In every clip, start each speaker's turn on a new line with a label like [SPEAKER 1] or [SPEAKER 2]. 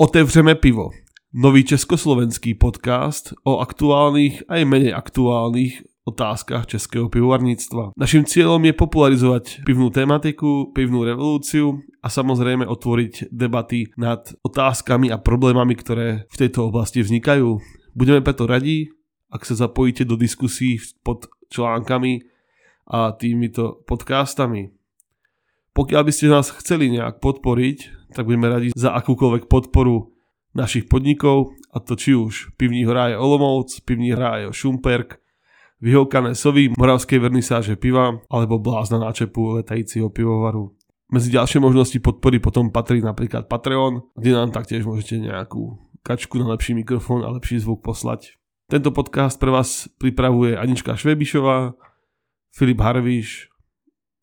[SPEAKER 1] Otevřeme pivo. Nový československý podcast o aktuálnych aj menej aktuálnych otázkach českého pivovarníctva. Naším cieľom je popularizovať pivnú tematiku, pivnú revolúciu a samozrejme otvoriť debaty nad otázkami a problémami, ktoré v tejto oblasti vznikajú. Budeme preto radi, ak sa zapojíte do diskusí pod článkami a týmito podcastami. Pokiaľ by ste nás chceli nejak podporiť, tak budeme radi za akúkoľvek podporu našich podnikov, a to či už pivní hráje Olomouc, pivní hráje Šumperk, vyhoukané sovy moravskej vernisáže piva alebo blázna náčepu letajícího pivovaru. Mezi ďalšie možnosti podpory potom patrí napríklad Patreon, kde nám taktiež môžete nejakú kačku na lepší mikrofón a lepší zvuk poslať. Tento podcast pre vás pripravuje Anička Švebišová, Filip Harvíš,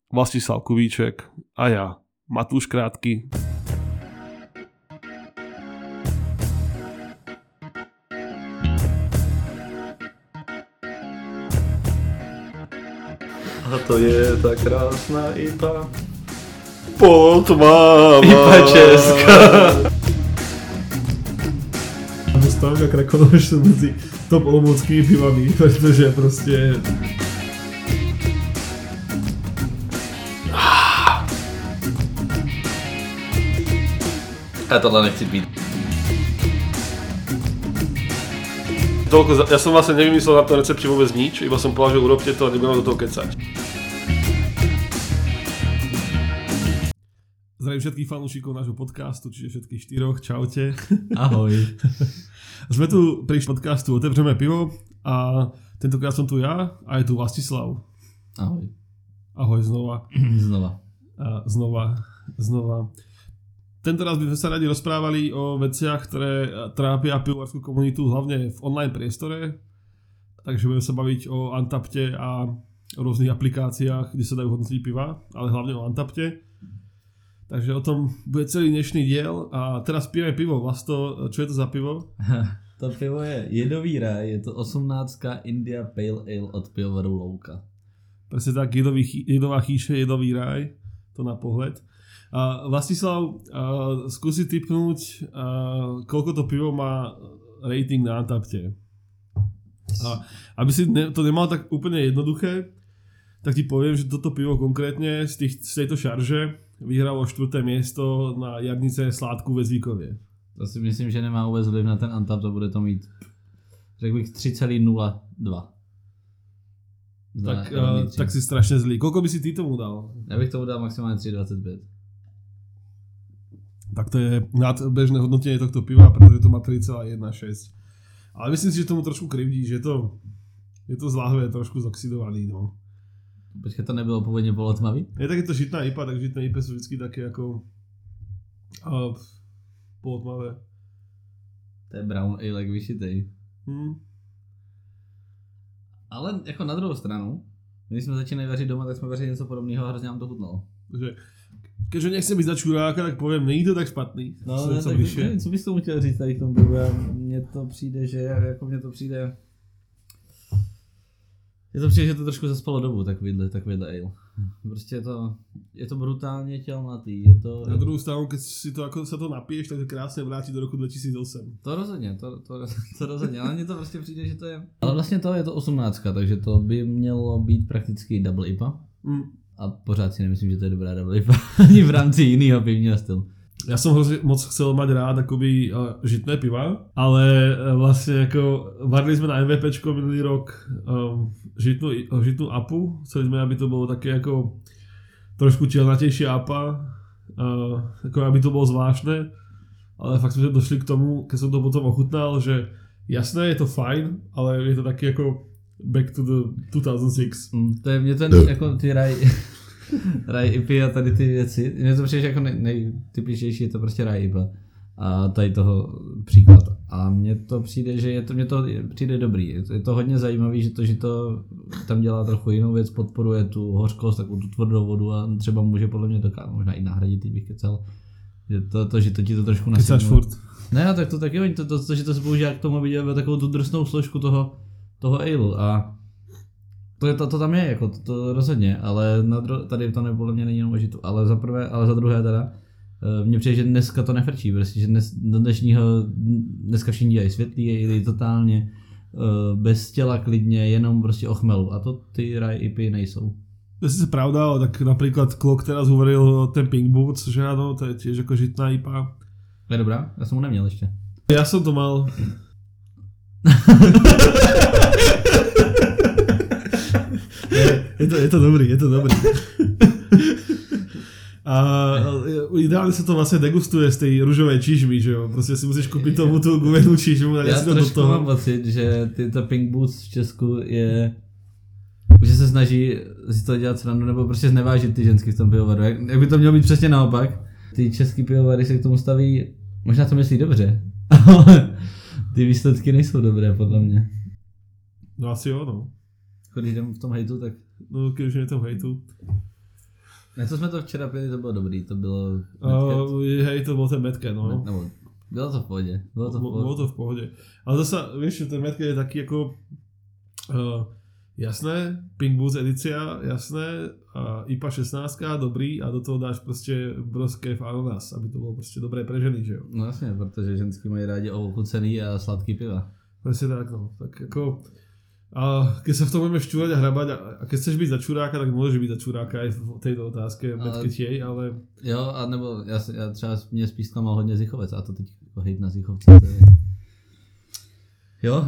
[SPEAKER 1] Vlastislav Kuvíček a ja, Matúš Krátky.
[SPEAKER 2] A to je ta krásná IPA.
[SPEAKER 1] Pod máma.
[SPEAKER 2] IPA Česká.
[SPEAKER 3] Dostávka Krakonoš mezi top olomouckými pivami, protože prostě
[SPEAKER 2] Já tohle nechci být.
[SPEAKER 1] Toľko, za- ja som vlastne nevymyslel na to recepte vôbec nič, iba som povedal, že urobte to a nebudem do toho kecať. Zdravím všetkých fanúšikov nášho podcastu, čiže všetkých štyroch, čaute.
[SPEAKER 2] Ahoj.
[SPEAKER 3] Sme tu pri podcastu Otevřeme pivo a tentokrát som tu ja a je tu Vlastislav.
[SPEAKER 2] Ahoj.
[SPEAKER 3] Ahoj znova.
[SPEAKER 2] Znova.
[SPEAKER 3] A znova, znova. Tento raz by sme sa radi rozprávali o veciach, ktoré trápia pivovarskú komunitu hlavne v online priestore. Takže budeme sa baviť o Antapte a o rôznych aplikáciách, kde sa dajú hodnotiť piva, ale hlavne o Antapte. Takže o tom bude celý dnešný diel a teraz pijeme pivo. Vlasto, čo je to za pivo?
[SPEAKER 2] To pivo je jedový ráj, je to 18 India Pale Ale od pivovaru Louka.
[SPEAKER 3] Presne tak, jedový, jedová chýše, jedový ráj, to na pohled. A Vlastislav, a, skúsi typnúť, a, koľko to pivo má rating na Antapte. A aby si ne, to nemal tak úplne jednoduché, tak ti poviem, že toto pivo konkrétne z, tých, z tejto šarže vyhralo štvrté miesto na jarnice Sládku ve Zvíkově.
[SPEAKER 2] To si myslím, že nemá vůbec vliv na ten Antap, to bude to mít, řekl bych 3,02. Za
[SPEAKER 3] Tak,
[SPEAKER 2] tři.
[SPEAKER 3] tak si strašne zlý. Koľko by si ty tomu dal?
[SPEAKER 2] Já bych tomu dal maximálně 3,25.
[SPEAKER 3] Tak to je nadbežné hodnotenie tohto piva, pretože to má 3,16. Ale myslím si, že tomu trošku krivdí, že je to, je to zláhvé, trošku zoxidovaný. No.
[SPEAKER 2] Počkej, to nebylo původně polotmavý?
[SPEAKER 3] Je tak je to žitná IPA, tak žitné IPA sú vždycky také jako uh, polotmavé.
[SPEAKER 2] To je brown ale jak vyšitej.
[SPEAKER 3] Hm.
[SPEAKER 2] Ale jako na druhou stranu, když jsme začínali vařit doma, tak jsme vařili něco podobného a hrozně nám to chutnalo.
[SPEAKER 3] Takže, keďže nechcem být za čuráka, tak poviem, není to tak špatný.
[SPEAKER 2] No,
[SPEAKER 3] Co-
[SPEAKER 2] ne,
[SPEAKER 3] co
[SPEAKER 2] tak, nevím, co bys tomu chtěl říct tady k tomu já- mně to přijde, že jako mně to přijde, je to přijde, že to trošku zaspalo dobu, takovýhle, takovýhle ale. Prostě je to, je to brutálně tělnatý, je to,
[SPEAKER 3] Na druhou stranu, keď si to, ako sa to napiješ, tak to krásne vráti do roku 2008.
[SPEAKER 2] to rozhodně, to, to, to rozhodně, ale mně to prostě přijde, že to je, ale vlastně to je to 18, takže to by mělo být prakticky double IPA.
[SPEAKER 3] Hm.
[SPEAKER 2] A pořád si nemyslím, že to je dobrá double ani v rámci jiného pivního stylu.
[SPEAKER 3] Ja som hrozne moc chcel mať rád uh, žitné piva, ale uh, vlastne ako varili sme na MVPčko minulý rok um, žitnú, uh, žitnú apu, chceli sme, aby to bolo také ako trošku čelnatejšie apa, uh, ako aby to bolo zvláštne, ale fakt sme došli k tomu, keď som to potom ochutnal, že jasné, je to fajn, ale je to taky jako back to the 2006.
[SPEAKER 2] Mm, to je mě ten, jako ty raj, raj IPy a tady ty věci, mně to přijde jako nej, nejtypičtější, je to prostě raj IPA a tady toho příklad. A mně to přijde, že je to, mně to přijde dobrý. Je to, je to hodně zajímavý, že to, že to tam dělá trochu jinou věc, podporuje tu hořkost, takovou tu tvrdou vodu a třeba může podle mě dokázat, možná i nahradit, teď bych kecel. Že to, to, že to ti to trošku
[SPEAKER 3] furt.
[SPEAKER 2] Ne, no, tak to taky oni, to, to, to, že to se používá k tomu, aby dělali takovou tu drsnou složku toho, toho ale a to, je, to, to tam je, jako to, to rozhodně, ale na dru- tady to ne, podle mě není žitu, ale za prvé, ale za druhé teda, eh, mně přijde, že dneska to nefrčí, prostě, že dnes, do dnešního, dneska všichni dělají světlý, jeli totálně eh, bez těla klidně, jenom prostě o chmelu. A to ty raj IPy nejsou.
[SPEAKER 3] To je sice pravda, ale tak napríklad Klok teraz hovoril ten Pink Boots, že áno, to je tiež ako žitná IPA.
[SPEAKER 2] Je dobrá? Já jsem ho neměl ještě.
[SPEAKER 3] Ja som to mal. Je, to, je to dobrý, je to dobrý. A ideálne sa to vlastne degustuje z tej rúžovej čižmy, že jo? Prostě si musíš koupit tomu tu gumenú čižmu, dať
[SPEAKER 2] Já
[SPEAKER 3] to do toho.
[SPEAKER 2] mám pocit, že ty, to Pink Boots v Česku je že se snaží si to dělat srandu, nebo prostě znevážit ty ženský v tom pivovaru. Jak, jak by to mělo být přesně naopak. Ty český pivovary se k tomu staví, možná to myslí dobře, ale ty výsledky nejsou dobré podle mě.
[SPEAKER 3] No asi jo, no.
[SPEAKER 2] Když jdem v tom hejtu, tak
[SPEAKER 3] No, když je to v hejtu.
[SPEAKER 2] ne, co jsme to včera pili, to bylo dobrý, to bylo...
[SPEAKER 3] Uh, hej, to bol ten Metke, no.
[SPEAKER 2] nebo, bylo to v pohodě, bylo to v pohodě.
[SPEAKER 3] Bolo to v pohode. Ale zase, že ten Metke je taký ako... Uh, jasné, Pink Boots edícia, jasné, a IPA 16, dobrý, a do toho dáš prostě broskev ananas, aby to bolo prostě dobré pre ženy, že jo.
[SPEAKER 2] No jasně, protože ženský mají rádi ochucený a sladký piva.
[SPEAKER 3] Presne tak, no. Tak ako... A keď sa v tom budeme šťúrať a hrabať, a, a keď chceš byť za čuráka, tak môžeš byť za čuráka aj v tejto otázke,
[SPEAKER 2] Ale-
[SPEAKER 3] Metke tiej, ale...
[SPEAKER 2] Jo, a nebo já, se- já třeba mě spíš zklamal hodně Zichovec a to teď jako hejt na Zichovce, to je... Jo,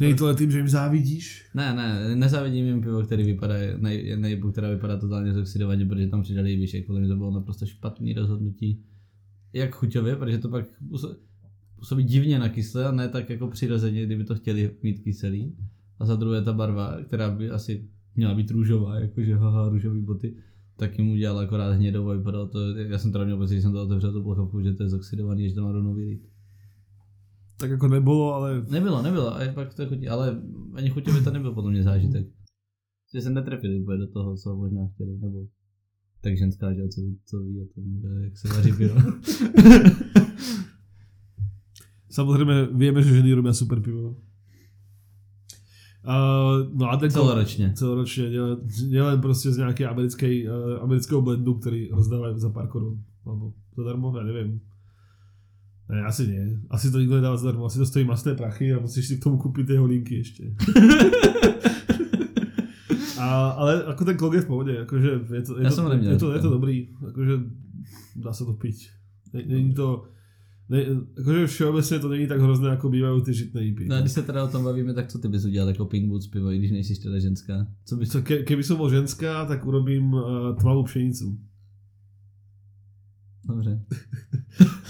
[SPEAKER 3] je to tým, že im závidíš?
[SPEAKER 2] ne, ne, nezávidím jim pivo, který vypadá, nej, nejbu, která vypadá totálně zoxidovaně, protože tam přidali výšek, podle mě to bylo naprosto špatný rozhodnutí. Jak chuťově, protože to pak půso- působí divně na kyslé a ne tak jako přirozeně, kdyby to chtěli mít kyselý. A za druhé ta barva, která by asi měla být růžová, jakože haha, růžový boty, tak jim udělal akorát hnědovou, vypadalo to, já jsem teda měl pocit, že jsem to otevřel tu plechovku, že to je zoxidovaný, že to má rovnou vylít.
[SPEAKER 3] Tak ako nebolo, ale...
[SPEAKER 2] Nebylo, nebylo, a pak to chutí, ale ani chuťově to nebyl podle mě zážitek. Že se netrefili úplně do toho, co možná chtěli, nebo tak ženská, že co ví, co ví o tom, jak se vaří pivo.
[SPEAKER 3] Samozrejme, vieme, že ženy robia super pivo. Uh, no a ten
[SPEAKER 2] Celoročne.
[SPEAKER 3] celoročne, nielen, nielen proste z nejakej americkej, uh, amerického blendu, ktorý rozdávajú za pár korún. Alebo zadarmo, ja neviem. Ne, asi nie. Asi to nikto nedáva zadarmo. Asi to stojí masné prachy a musíš si k tomu kúpiť tie holinky ešte. a, ale ako ten klok je v pohode, akože je to, je
[SPEAKER 2] Ja
[SPEAKER 3] to,
[SPEAKER 2] ho neměl
[SPEAKER 3] je to, je to dobrý, akože dá sa to. Ne, není to, ne, akože všeobecne to není tak hrozné, ako bývajú ty žitné IPy.
[SPEAKER 2] No a když se teda o tom bavíme, tak co ty bys udělal jako Pink Boots pivo, i když nejsi teda ženská? Co bys...
[SPEAKER 3] Co, ke, keby som bol ženská, tak urobím uh, tmavú pšenicu.
[SPEAKER 2] Dobře.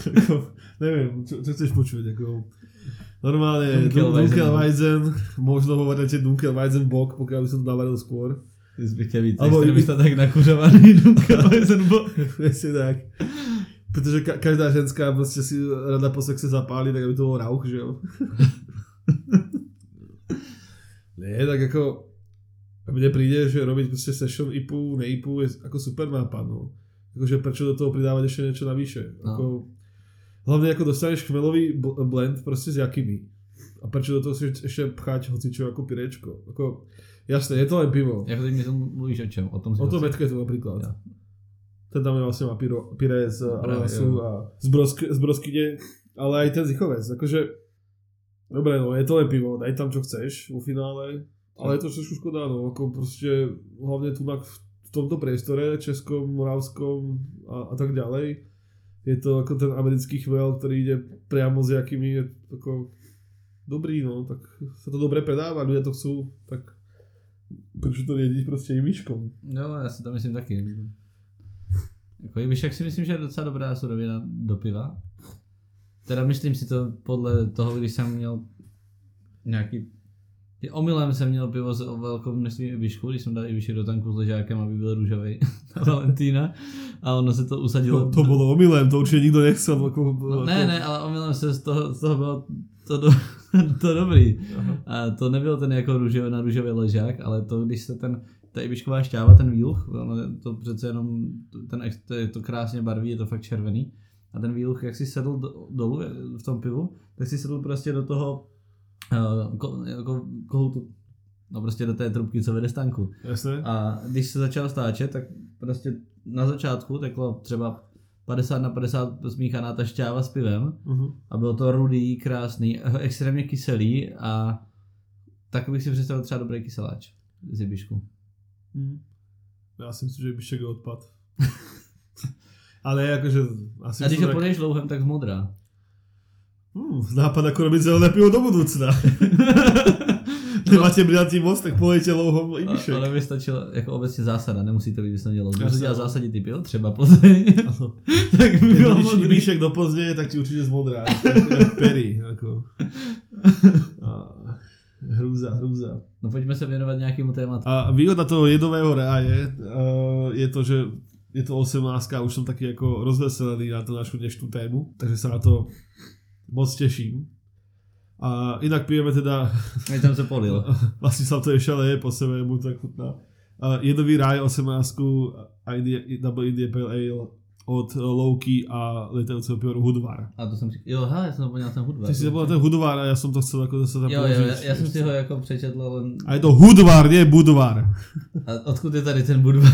[SPEAKER 3] Ako, neviem, čo, čo chceš počuť? Ako, normálne
[SPEAKER 2] Dunkelweizen.
[SPEAKER 3] Možno vo variante Dunkelweizen Bock, pokiaľ by som to navaril skôr.
[SPEAKER 2] Ty jsi bych chtěl víc
[SPEAKER 3] Alebo
[SPEAKER 2] extremista tak nakuřovaný Dunkelweizen bo.
[SPEAKER 3] Presne tak. Pretože ka- každá ženská prostě si rada po sexe zapálí, tak aby to bol rauch, že jo? Nie, tak ako mne príde, že robiť proste session IPu, neipu je ako super nápad, no. Akože prečo do toho pridávať ešte niečo navyše?
[SPEAKER 2] No.
[SPEAKER 3] Ako, hlavne ako dostaneš chmelový bl- blend proste s jakými. A prečo do toho si ešte pchať hocičo ako pirečko? Ako, jasné, je to len pivo.
[SPEAKER 2] Jako teď myslím, mluvíš o čem? O tom
[SPEAKER 3] O tom metketu napríklad.
[SPEAKER 2] Jo.
[SPEAKER 3] Ten tam je vlastne má pyré z
[SPEAKER 2] jo.
[SPEAKER 3] a z, brosk, z broskyne, ale aj ten zichovec. Akože, dobre, no, je to len pivo, daj tam čo chceš vo finále, ale je to trošku škoda, no, ako proste, hlavne tu na, v tomto priestore, českom, moravskom a, a tak ďalej, je to ako ten americký chmel, ktorý ide priamo s jakými, je ako dobrý, no, tak sa to dobre predáva, ľudia to chcú, tak prečo to riediť proste i?
[SPEAKER 2] Jo, já si to myslím taky. Jako Ibišak si myslím, že je docela dobrá surovina do piva. Teda myslím si to podle toho, když jsem měl nějaký... Omylem jsem měl pivo s velkou množství Ibišku, když jsem dal Ibišek do tanku s ležákem, aby byl růžový na Valentína. A ono se to usadilo...
[SPEAKER 3] To, to bolo omylem, to určite nikto nechcel. Ako,
[SPEAKER 2] No,
[SPEAKER 3] ako,
[SPEAKER 2] ne, ne, ale omylem se z toho, z toho bylo to, do, to dobrý. A to nebyl ten jako růžový, na růžový ležák, ale to, když se ten, ta ibišková šťáva, ten výluch, to přece jenom, ten, to, je to krásně barví, je to fakt červený. A ten výluch, jak si sedl do, dolů eh, v tom pivu, tak si sedl prostě do toho uh, ko, jako kohoutu. No prostě do té trubky, co vede stanku.
[SPEAKER 3] Jasné?
[SPEAKER 2] A když se začal stáčet, tak prostě na začátku teklo třeba 50 na 50 smíchaná ta šťáva s pivem
[SPEAKER 3] Uh-huh.
[SPEAKER 2] a bylo to rudý, krásný, eh, extrémně kyselý a tak bych si představil třeba dobrý kyseláč z Ibišku.
[SPEAKER 3] Hmm. Já si myslím, že by však odpad. Ale jakože asi
[SPEAKER 2] A když ho podejš louhem, tak zmodrá.
[SPEAKER 3] Hmm, nápad ako robiť zelené pivo do budúcna. Nemáte brilantní most, tak polejte louhom i myšek.
[SPEAKER 2] ale by stačila jako obecně zásada, nemusí to být. Když
[SPEAKER 3] Jasně,
[SPEAKER 2] si dělá
[SPEAKER 3] no.
[SPEAKER 2] zásadní typ, jo, třeba Plzeň, tak by bylo modrý.
[SPEAKER 3] Ibíšek do Plzne, tak ti určite zmodrá. Pery. Ako. A, hrúza, hrúza.
[SPEAKER 2] No pojďme se věnovat nějakému tématu.
[SPEAKER 3] A výhoda toho jedového ráje uh, je to, že je to 18 a už som taký ako rozveselený na to našu dnešnú tému, takže sa na to moc teším. A inak pijeme teda,
[SPEAKER 2] Já jsem se polil.
[SPEAKER 3] vlastne sa to ešte leje po sebe, mu tak chutná. Jedový ráj 18 a India, Double India Pale Ale od Louky a letajúceho pivoru Hudvar.
[SPEAKER 2] A to jsem říkal, jo, hele, já jsem zapomněl ten hudba.
[SPEAKER 3] Ty si zabudol ten Hudvar a ja som to chcel ako zase tam
[SPEAKER 2] Jo, jo, já, já jsem si ho jako přečetl, ale...
[SPEAKER 3] A je to Hudvar, nie Budvar.
[SPEAKER 2] A odkud je tady ten Budvar?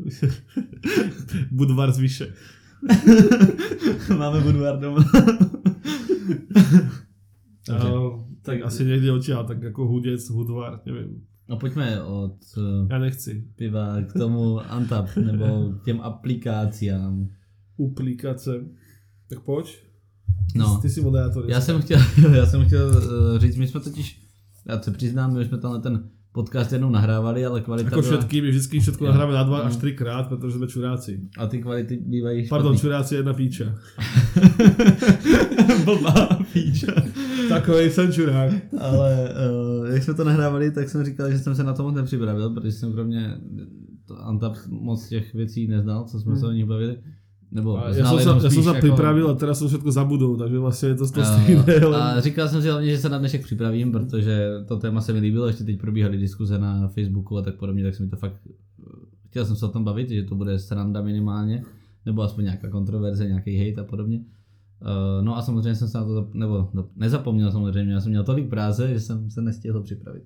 [SPEAKER 3] Budvar zvyše.
[SPEAKER 2] Máme Budvar doma. Takže,
[SPEAKER 3] Uh, tak asi niekde odtiaľ, tak ako hudec, hudvar, neviem.
[SPEAKER 2] no pojďme od uh,
[SPEAKER 3] Ja nechci.
[SPEAKER 2] piva k tomu Antap, nebo k těm aplikacím.
[SPEAKER 3] Uplikace. Tak poď.
[SPEAKER 2] No,
[SPEAKER 3] Ty si moderátor.
[SPEAKER 2] já jsem chtěl, já jsem chtěl uh, říct, my jsme totiž, já se přiznám, my jsme tenhle ten podcast jednou nahrávali, ale kvalita
[SPEAKER 3] Ako
[SPEAKER 2] byla,
[SPEAKER 3] všetky, my vždycky všetko nahráme na dva
[SPEAKER 2] Mm.
[SPEAKER 3] až tri krát, pretože sme čuráci.
[SPEAKER 2] a ty kvality bývají
[SPEAKER 3] Pardon,
[SPEAKER 2] špatný.
[SPEAKER 3] čuráci je jedna píča.
[SPEAKER 2] Blbá píča.
[SPEAKER 3] Takovej jsem čurák.
[SPEAKER 2] Ale uh, jak jsme to nahrávali, tak jsem říkal, že jsem se na to moc nepřipravil, protože jsem kromě to Antap moc těch věcí neznal, co jsme se o nich bavili. Nebo
[SPEAKER 3] sa,
[SPEAKER 2] jenom
[SPEAKER 3] ja som
[SPEAKER 2] spíš
[SPEAKER 3] sa
[SPEAKER 2] jako-
[SPEAKER 3] pripravil a teraz som všetko zabudol, takže vlastne je to to
[SPEAKER 2] A,
[SPEAKER 3] stejné.
[SPEAKER 2] a říkal jsem si hlavně, že se na dnešek připravím, protože to téma se mi líbilo, ještě teď probíhaly diskuze na Facebooku a tak podobně, tak se mi to fakt, chtěl jsem se o tom bavit, že to bude sranda minimálně, nebo aspoň nějaká kontroverze, nějaký hate a podobně. Uh, no a samozřejmě jsem se na to, nebo nezapomněl samozřejmě, já jsem měl tolik práce, že jsem se nestihl připravit.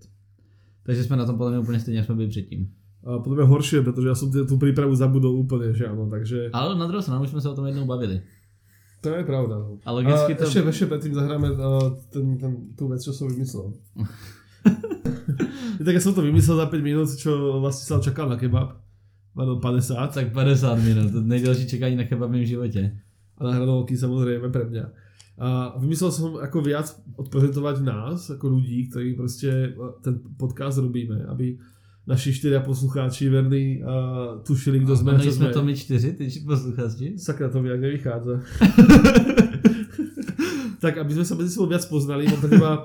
[SPEAKER 2] Takže jsme na tom podle mě úplně stejně, jak jsme byli předtím.
[SPEAKER 3] A podľa mňa horšie, pretože ja som tú tú prípravu zabudol úplne, že áno, takže
[SPEAKER 2] Ale na druhou stranu už jsme se o tom jednou bavili.
[SPEAKER 3] to je pravda. No.
[SPEAKER 2] A logicky
[SPEAKER 3] a
[SPEAKER 2] to...
[SPEAKER 3] ešte, ešte predtým zahráme uh, ten, ten, tú vec, čo som vymyslel. tak ja som to vymyslel za 5 minút, čo vlastne som čakal na kebab. Pardon, 50.
[SPEAKER 2] Tak 50 minut, to nejdelší čekání na kebab v mém životě.
[SPEAKER 3] A na hranolky samozrejme pre mňa. A vymyslel som ako viac odprezentovať nás, ako ľudí, ktorí proste uh, ten podcast robíme, aby naši štyria poslucháči verní uh, tušili, kto sme,
[SPEAKER 2] Jmenují
[SPEAKER 3] čo
[SPEAKER 2] jsme
[SPEAKER 3] sme.
[SPEAKER 2] to my čtyři, ty posluchači.
[SPEAKER 3] Sakra, to mi jak nevychádza. tak, aby sme sa medzi sebou viac poznali, teba a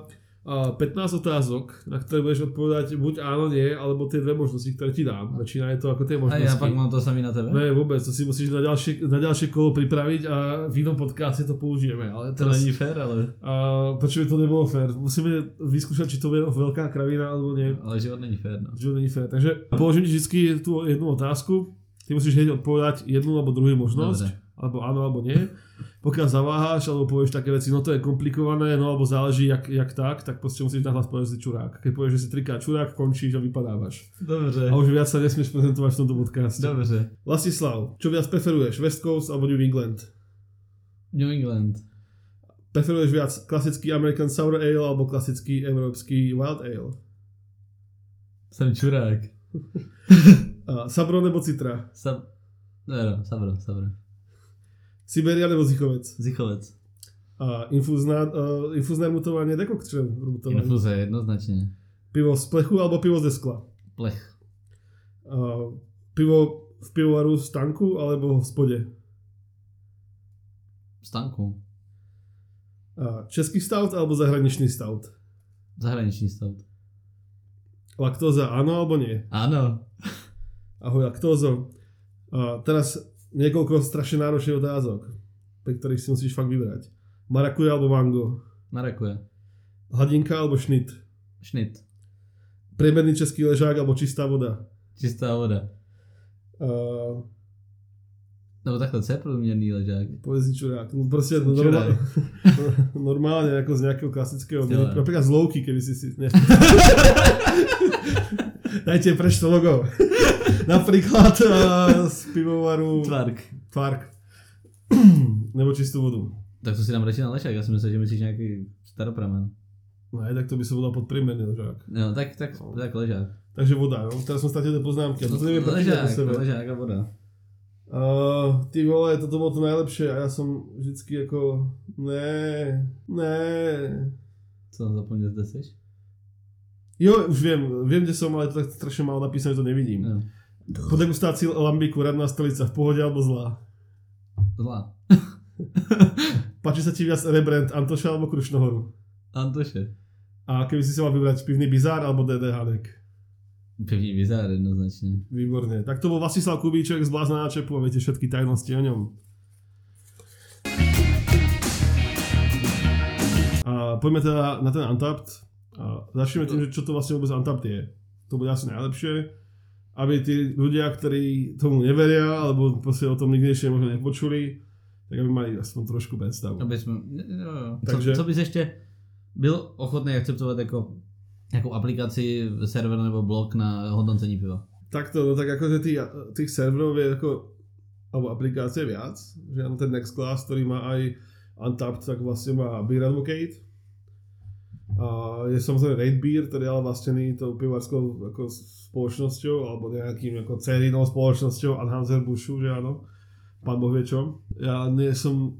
[SPEAKER 3] 15 otázok, na ktoré budeš odpovedať buď áno, nie, alebo tie dve možnosti, ktoré ti dám. Väčšina je to ako tie
[SPEAKER 2] A
[SPEAKER 3] možnosti.
[SPEAKER 2] já pak mám to samý na tebe?
[SPEAKER 3] Ne, vôbec, to si musíš na ďalšie, na ďalšie kolo pripraviť a v inom podcaste to použijeme. Ale
[SPEAKER 2] To není fér, ale,
[SPEAKER 3] a, počuj, to nebolo fér. Musíme vyskúšať, či to bude veľká kravina alebo nie.
[SPEAKER 2] ale život není fér. No.
[SPEAKER 3] To není fér. Takže položím ti vždy tú jednu otázku. Ty musíš hneď odpovedať jednu alebo druhú možnosť.
[SPEAKER 2] Dobre.
[SPEAKER 3] Alebo áno, alebo nie. Pokiaľ zaváhaš, alebo povieš také veci, no to je komplikované, no alebo záleží jak, jak tak, tak proste musíš nahlas povedať, že si čurák. Keď povieš, že si trikrát čurák, končíš a vypadávaš.
[SPEAKER 2] Dobře.
[SPEAKER 3] A už viac sa nesmieš prezentovať v tomto podcaste.
[SPEAKER 2] Dobře.
[SPEAKER 3] Vlastislav, čo viac preferuješ, West Coast alebo New England?
[SPEAKER 2] New England.
[SPEAKER 3] Preferuješ viac klasický American Sour Ale alebo klasický európsky Wild Ale?
[SPEAKER 2] Jsem čurák.
[SPEAKER 3] A Sabro nebo Citra?
[SPEAKER 2] Sab... Ne, no, sabro, sabro.
[SPEAKER 3] Siberia nebo Zichovec?
[SPEAKER 2] Zichovec.
[SPEAKER 3] A infuzná, uh, infuzné mutovanie, dekokčen mutovanie.
[SPEAKER 2] Infuze, jednoznačně.
[SPEAKER 3] Pivo z plechu alebo pivo ze skla?
[SPEAKER 2] Plech.
[SPEAKER 3] Uh, pivo v pivovaru z tanku alebo v spode?
[SPEAKER 2] Stanku.
[SPEAKER 3] Uh, český stout alebo zahraničný stout?
[SPEAKER 2] Zahraniční stout.
[SPEAKER 3] Laktóza áno alebo nie?
[SPEAKER 2] Ano.
[SPEAKER 3] Ahoj laktózo. Uh, teraz niekoľko strašne náročných otázok, pri ktorých si musíš fakt vybrať. Marakuja alebo mango?
[SPEAKER 2] Narakuje.
[SPEAKER 3] Hladinka alebo šnit?
[SPEAKER 2] Šnit.
[SPEAKER 3] Priemerný český ležák alebo čistá voda?
[SPEAKER 2] Čistá voda.
[SPEAKER 3] Uh,
[SPEAKER 2] Nebo takhle, co je průměrný ležák?
[SPEAKER 3] si čurák. No proste
[SPEAKER 2] Som
[SPEAKER 3] normálne, normálne ako z nejakého klasického,
[SPEAKER 2] Jo.
[SPEAKER 3] napríklad z louky, keby si si... Ne. Dajte preč to logo. Napríklad uh, z pivovaru
[SPEAKER 2] Tvark.
[SPEAKER 3] Tvark. Nebo čistou vodu.
[SPEAKER 2] Tak to si dám radši na lešák, já si myslím, že myslíš nějaký staropramen.
[SPEAKER 3] Ne, tak to by se volal podprýmerný ležák.
[SPEAKER 2] No, tak, tak, tak ležák.
[SPEAKER 3] Takže voda, jo. Teraz jsem ztratil ty poznámky. A to nevím
[SPEAKER 2] ležák,
[SPEAKER 3] sebe.
[SPEAKER 2] ležák a voda.
[SPEAKER 3] Uh, ty vole, toto bylo to nejlepší a já jsem vždycky jako, ne, ne.
[SPEAKER 2] Co, zapomněl, kde jsi?
[SPEAKER 3] Jo, už vím, vím, kde jsem, ale to tak strašně málo napísané, že to nevidím.
[SPEAKER 2] No.
[SPEAKER 3] Po degustácii lambiku, radná stolica, v pohodě alebo zlá.
[SPEAKER 2] Zlá.
[SPEAKER 3] Páči sa ti viac Rebrand Antoša alebo Krušnohoru?
[SPEAKER 2] Antoše.
[SPEAKER 3] A keby si si mal vybrať pivný bizár alebo DD Hanek?
[SPEAKER 2] Pevný bizár jednoznačně.
[SPEAKER 3] Výborne. Tak to bol Vlastislav Kubíček z Blázna na čepu a viete všetky tajnosti o ňom. A poďme teda na ten Untapped. A začneme tým, že čo to vlastne vôbec Untapped je. To bude asi najlepšie. Aby tí ľudia, ktorí tomu neveria, alebo proste o tom nikdy ešte možno nepočuli, tak aby mali aspoň trošku predstavu.
[SPEAKER 2] Aby jsme, jo, jo.
[SPEAKER 3] Takže-
[SPEAKER 2] Co, co bys ještě byl ochotný akceptovat jako, jako aplikaci, server nebo blog na hodnocení piva?
[SPEAKER 3] Takto, no tak akože tých, tých serverov je ako, alebo aplikácie viac, že ten Nextclass, ktorý má aj Untapped, tak vlastne má Beer Advocate. Je samozrejme Raid Beer, je ale vlastnený tou pivárskou ako spoločnosťou, alebo nejakým ako cérinou spoločnosťou Anheuser-Buschu, že áno. Pán Boh čo. Ja nie som,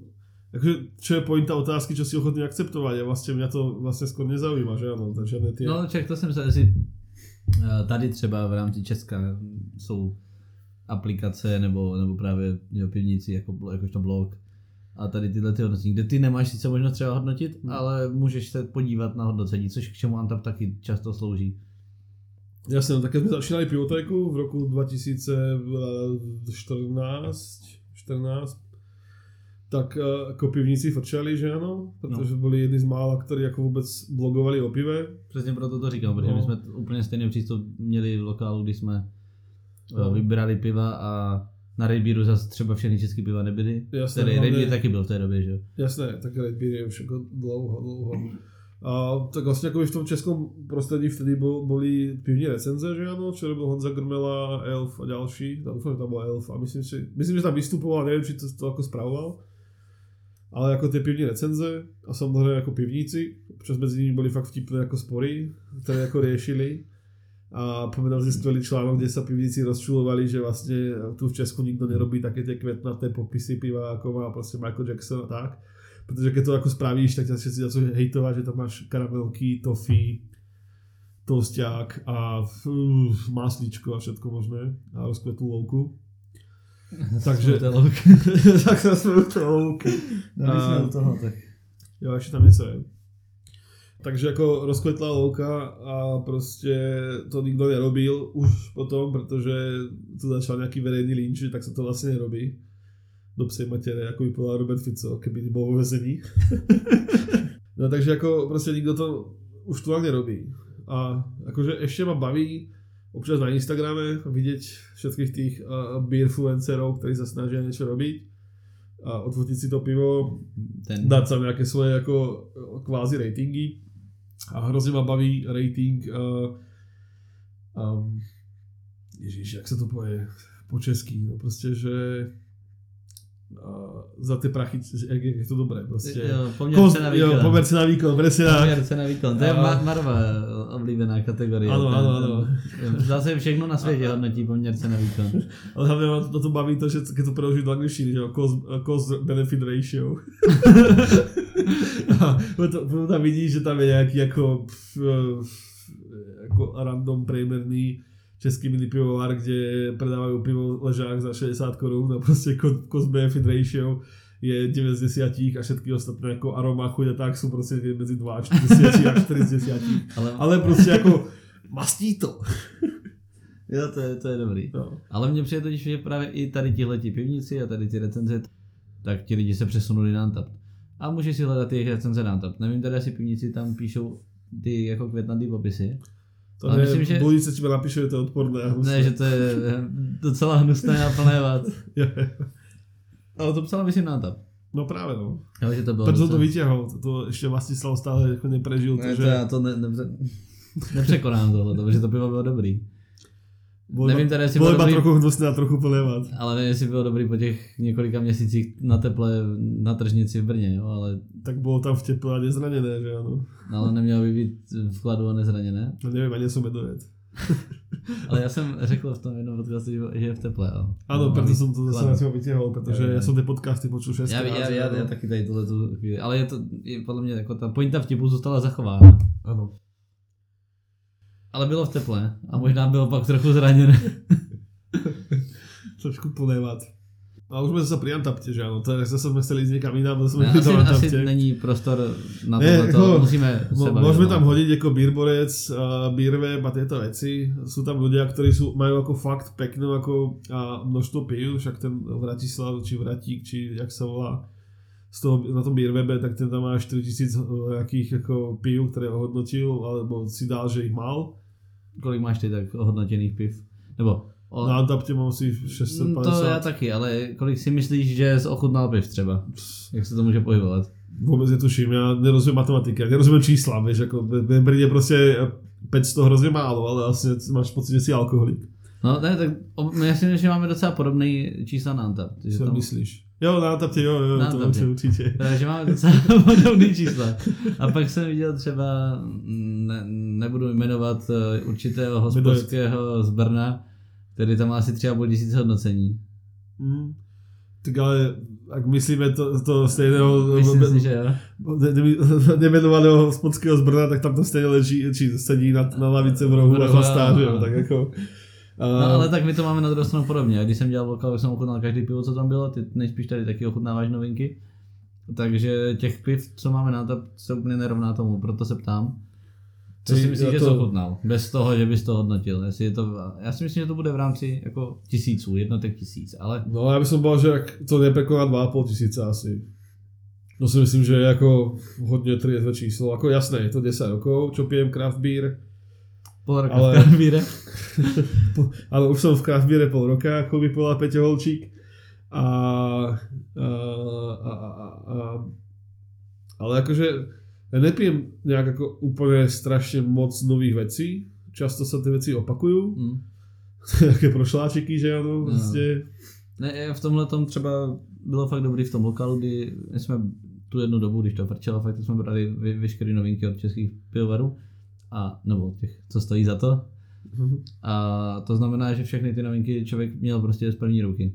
[SPEAKER 3] čo je pointa otázky, čo si ochotný akceptovať a vlastne mňa to vlastne skôr nezaujíma, že áno, takže žiadne tie...
[SPEAKER 2] No, ček, to jsem se asi eh, tady třeba v rámci Česka jsou aplikace nebo, nebo právě jo, pivníci jako, jakožto blog a tady tyhle ty hodnocení, kde ty nemáš sice možnost třeba hodnotit,
[SPEAKER 3] Hmm.
[SPEAKER 2] ale můžeš se podívat na hodnocení, což k čemu Antap taky často slouží.
[SPEAKER 3] Jasne, no tak keď sme začínali pivotéku v roku 2014, 14, tak eh, ako pivníci frčali, že áno, protože no. byli jedni z mála, ktorí ako vôbec blogovali o pive.
[SPEAKER 2] Přesně proto to říkám, protože
[SPEAKER 3] No.
[SPEAKER 2] my jsme úplně stejný přístup měli v lokálu, kdy jsme
[SPEAKER 3] No.
[SPEAKER 2] no. vybrali piva a na Rejbíru zase třeba všechny české piva nebyly.
[SPEAKER 3] Jasné, hlavně-
[SPEAKER 2] Rejbír taky byl v té době, že jo?
[SPEAKER 3] Jasné, tak Red Beer je už ako dlouho, dlouho. A tak vlastne ako v tom českom prostredí vtedy bol, boli pivní recenze, že áno, čo robil Honza Grmela, Elf a ďalší. Ja dúfam, že tam bol Elf a myslím, že, myslím, že tam vystupoval, neviem, či to, to ako spravoval. Ale ako tie pivní recenze a samozrejme ako pivníci, občas medzi nimi boli fakt vtipné ako spory, ktoré ako riešili. A povedal si skvelý článok, kde sa pivníci rozčulovali, že vlastne tu v Česku nikto nerobí také tie kvetnaté popisy piva, ako má proste Michael Jackson a tak. Protože keď to jako spravíš, tak ťa všetci začnú hejtovať, že tam máš karamelky, toffee, toasťák a uh, máslíčko a všetko možné a rozkvetlú louku. Takže- tak sme u toho louky.
[SPEAKER 2] No, my u toho, tak.
[SPEAKER 3] Jo, ešte tam něco je. Takže jako rozkvetlá louka a prostě to nikdo nerobil už potom, protože to začal nějaký verejný lynč, tak se to vlastně nerobí. Do psej matere, jako by povedal Robert Fico, keby nebol vo vezení. no takže jako prostě nikdo to už tu nerobí. A akože ešte ma baví občas na Instagrame vidieť všetkých tých uh, beerfluencerov, ktorí sa snažia niečo robiť a odfotiť si to pivo,
[SPEAKER 2] Ten,
[SPEAKER 3] dát tam nějaké svoje jako kvázi ratingy a hrozně ma baví rating uh, um, Ježíš, jak se to poje po český, no prostě, že uh, za ty prachy, jak, jak je to dobré, prostě.
[SPEAKER 2] jo, poměr
[SPEAKER 3] Kost,
[SPEAKER 2] cena
[SPEAKER 3] jo,
[SPEAKER 2] výkon.
[SPEAKER 3] pomer cena výkon, presne tak.
[SPEAKER 2] Poměr cena výkon. To je Marva oblíbená kategorie.
[SPEAKER 3] Ano, ano, ano.
[SPEAKER 2] Zase všechno na světě hodnotí poměr cena výkon.
[SPEAKER 3] Ale hlavně ma to, to baví to, že keď to preloží do angličtiny, že jo, cost, cost benefit ratio. a potom, tam vidíš, že tam je nějaký jako, pf, jako random priemerný český mini pivovar, kde predávajú pivo ležák za 60 korun a prostě co- cost benefit ratio je 9 z 10 a všetky ostatné jako aroma, chuť a tak jsou prostě mezi 2 a 40 a 4 z 10.
[SPEAKER 2] Ale,
[SPEAKER 3] Ale prostě jako mastí to.
[SPEAKER 2] jo, to je, to je dobrý.
[SPEAKER 3] No.
[SPEAKER 2] Ale mně přijde totiž, že právě i tady tihleti pivníci a tady ty recenze, tak ti lidi se přesunuli na Antap. A můžeš si hledat ty recenze na Antap. Nevím teda, jestli pivníci tam píšou ty jako květnatý popisy.
[SPEAKER 3] To
[SPEAKER 2] Ale
[SPEAKER 3] ne,
[SPEAKER 2] myslím, že-
[SPEAKER 3] že... Budice ti napíše, že to je odporné. a husté.
[SPEAKER 2] Ne, že to je eh, docela hnusné a plné vad. Ale to psala myslím na Antap.
[SPEAKER 3] No právě no.
[SPEAKER 2] Jo, že to bylo
[SPEAKER 3] Proto to vyťahol, to, to ještě Vlastislav stále jako neprežil to,
[SPEAKER 2] Ne,
[SPEAKER 3] že...
[SPEAKER 2] to já to ne, ne, nepřekonám tohle, protože to pivo bylo dobrý.
[SPEAKER 3] Bolo,
[SPEAKER 2] Nevím teda, jestli bylo dobrý,
[SPEAKER 3] trochu hnusné a trochu plievat.
[SPEAKER 2] ale nevím, jestli bylo dobrý po těch několika měsících na teple na tržnici v Brně, jo, ale,
[SPEAKER 3] Tak bolo tam v teple a nezranené, že áno.
[SPEAKER 2] ale nemělo by být vkladu a nezraněné.
[SPEAKER 3] No neviem, ani som medovec.
[SPEAKER 2] Ale já jsem řekl v tom jednom podcastu, že je v teple. Jo.
[SPEAKER 3] Áno,
[SPEAKER 2] No,
[SPEAKER 3] preto
[SPEAKER 2] aby-
[SPEAKER 3] som to zase na teba vytiahol, pretože
[SPEAKER 2] Jo, jo.
[SPEAKER 3] ja som tie podcasty počul 6
[SPEAKER 2] Já, já, já, já, taky tady tohle tu chvíli, ale je to je podle mě jako ta pointa vtipu zůstala zachována.
[SPEAKER 3] Áno.
[SPEAKER 2] Ale bylo v teple a možná bylo pak trochu zraněné.
[SPEAKER 3] Trošku plievat. A už sme zase pri Antapte, že. To je, zase sme chceli ísť niekam inám, zase sme
[SPEAKER 2] Ne,
[SPEAKER 3] išli
[SPEAKER 2] asi, asi není prostor na
[SPEAKER 3] Ne,
[SPEAKER 2] tohle,
[SPEAKER 3] jako-
[SPEAKER 2] musíme se bavit. Tom.
[SPEAKER 3] tam hodiť ako beerborec, uh, beerweb a tieto veci. Sú tam ľudia, ktorí sú, majú ako fakt peknú ako, a množstvo pív, však ten Vratislav, či Vratík, či jak sa volá, z toho, na tom beerwebe, tak ten tam má 4000 jakých ako pív, ktoré ohodnotil, alebo si dal, že ich mal.
[SPEAKER 2] Kolik máš ty tak hodnotěných piv? Nebo o,
[SPEAKER 3] Na Antapte mám si
[SPEAKER 2] Mm,
[SPEAKER 3] 650.
[SPEAKER 2] to já taky, ale kolik si myslíš, že jsi ochutnal piv třeba? Jak se to může pohybovat?
[SPEAKER 3] Vôbec netuším, ja nerozumiem matematiky, ja nerozumiem čísla, vieš, ako v Brne proste 500 hrozne málo, ale vlastne máš pocit, že si alkoholik.
[SPEAKER 2] No ne, tak my si myslím, že máme docela podobný čísla na Antap.
[SPEAKER 3] Co
[SPEAKER 2] tam-
[SPEAKER 3] myslíš? Jo, na Antapte, jo, jo,
[SPEAKER 2] Na
[SPEAKER 3] to
[SPEAKER 2] Antapte.
[SPEAKER 3] určite.
[SPEAKER 2] Takže máme docela podobný čísla. A pak jsem viděl třeba, ne, nebudu jmenovat eh, určitého hospodského z Brna, který tam má asi třeba půl tisíce hodnocení.
[SPEAKER 3] Mm. Tak ale ak myslíme to, to stejného
[SPEAKER 2] Myslím si, že jo.
[SPEAKER 3] hospodského z Brna, tak tam to stejně leží, či sedí na, na lavice v rohu
[SPEAKER 2] V
[SPEAKER 3] a chlastá, jo, tak jako...
[SPEAKER 2] No ale tak my to máme na druhou stranu podobně. Když jsem dělal vokal, tak jsem ochutnal každý pivo, co tam bylo, ty nejspíš tady taky ochutnáváš novinky. Takže těch piv, co máme na to, se úplně nerovná tomu, proto se ptám. Co si myslíš, že
[SPEAKER 3] to-
[SPEAKER 2] jsi ochutnal? Bez toho, že bys to hodnotil. Jestli je to, já si myslím, že to bude v rámci jako tisíců, jednotek tisíc, ale
[SPEAKER 3] No já bych bol, že ak to neprekoná 2,5 tisíce asi. No si myslím, že je jako hodně triezve číslo. Jako jasné, je to 10 rokov, čo pijem craft beer.
[SPEAKER 2] Pol roka
[SPEAKER 3] Ale-
[SPEAKER 2] v.
[SPEAKER 3] Po- Ale už som v craft beere pol roka, ako by povedal Peťo Holčík. A, a, a, a, a, ale akože ja nepijem nejak ako úplne strašne moc nových vecí. Často sa tie veci opakujú. Také prošláčiky, že ano, prostě.
[SPEAKER 2] Ne, v tomhle tom třeba bylo fakt dobrý v tom lokalu, kdy jsme tu jednu dobu, když to frčelo, fakt jsme brali vy, veškeré novinky od českých pivovarů, a, nebo těch, co stojí za to. A to znamená, že všechny ty novinky člověk měl prostě z první ruky.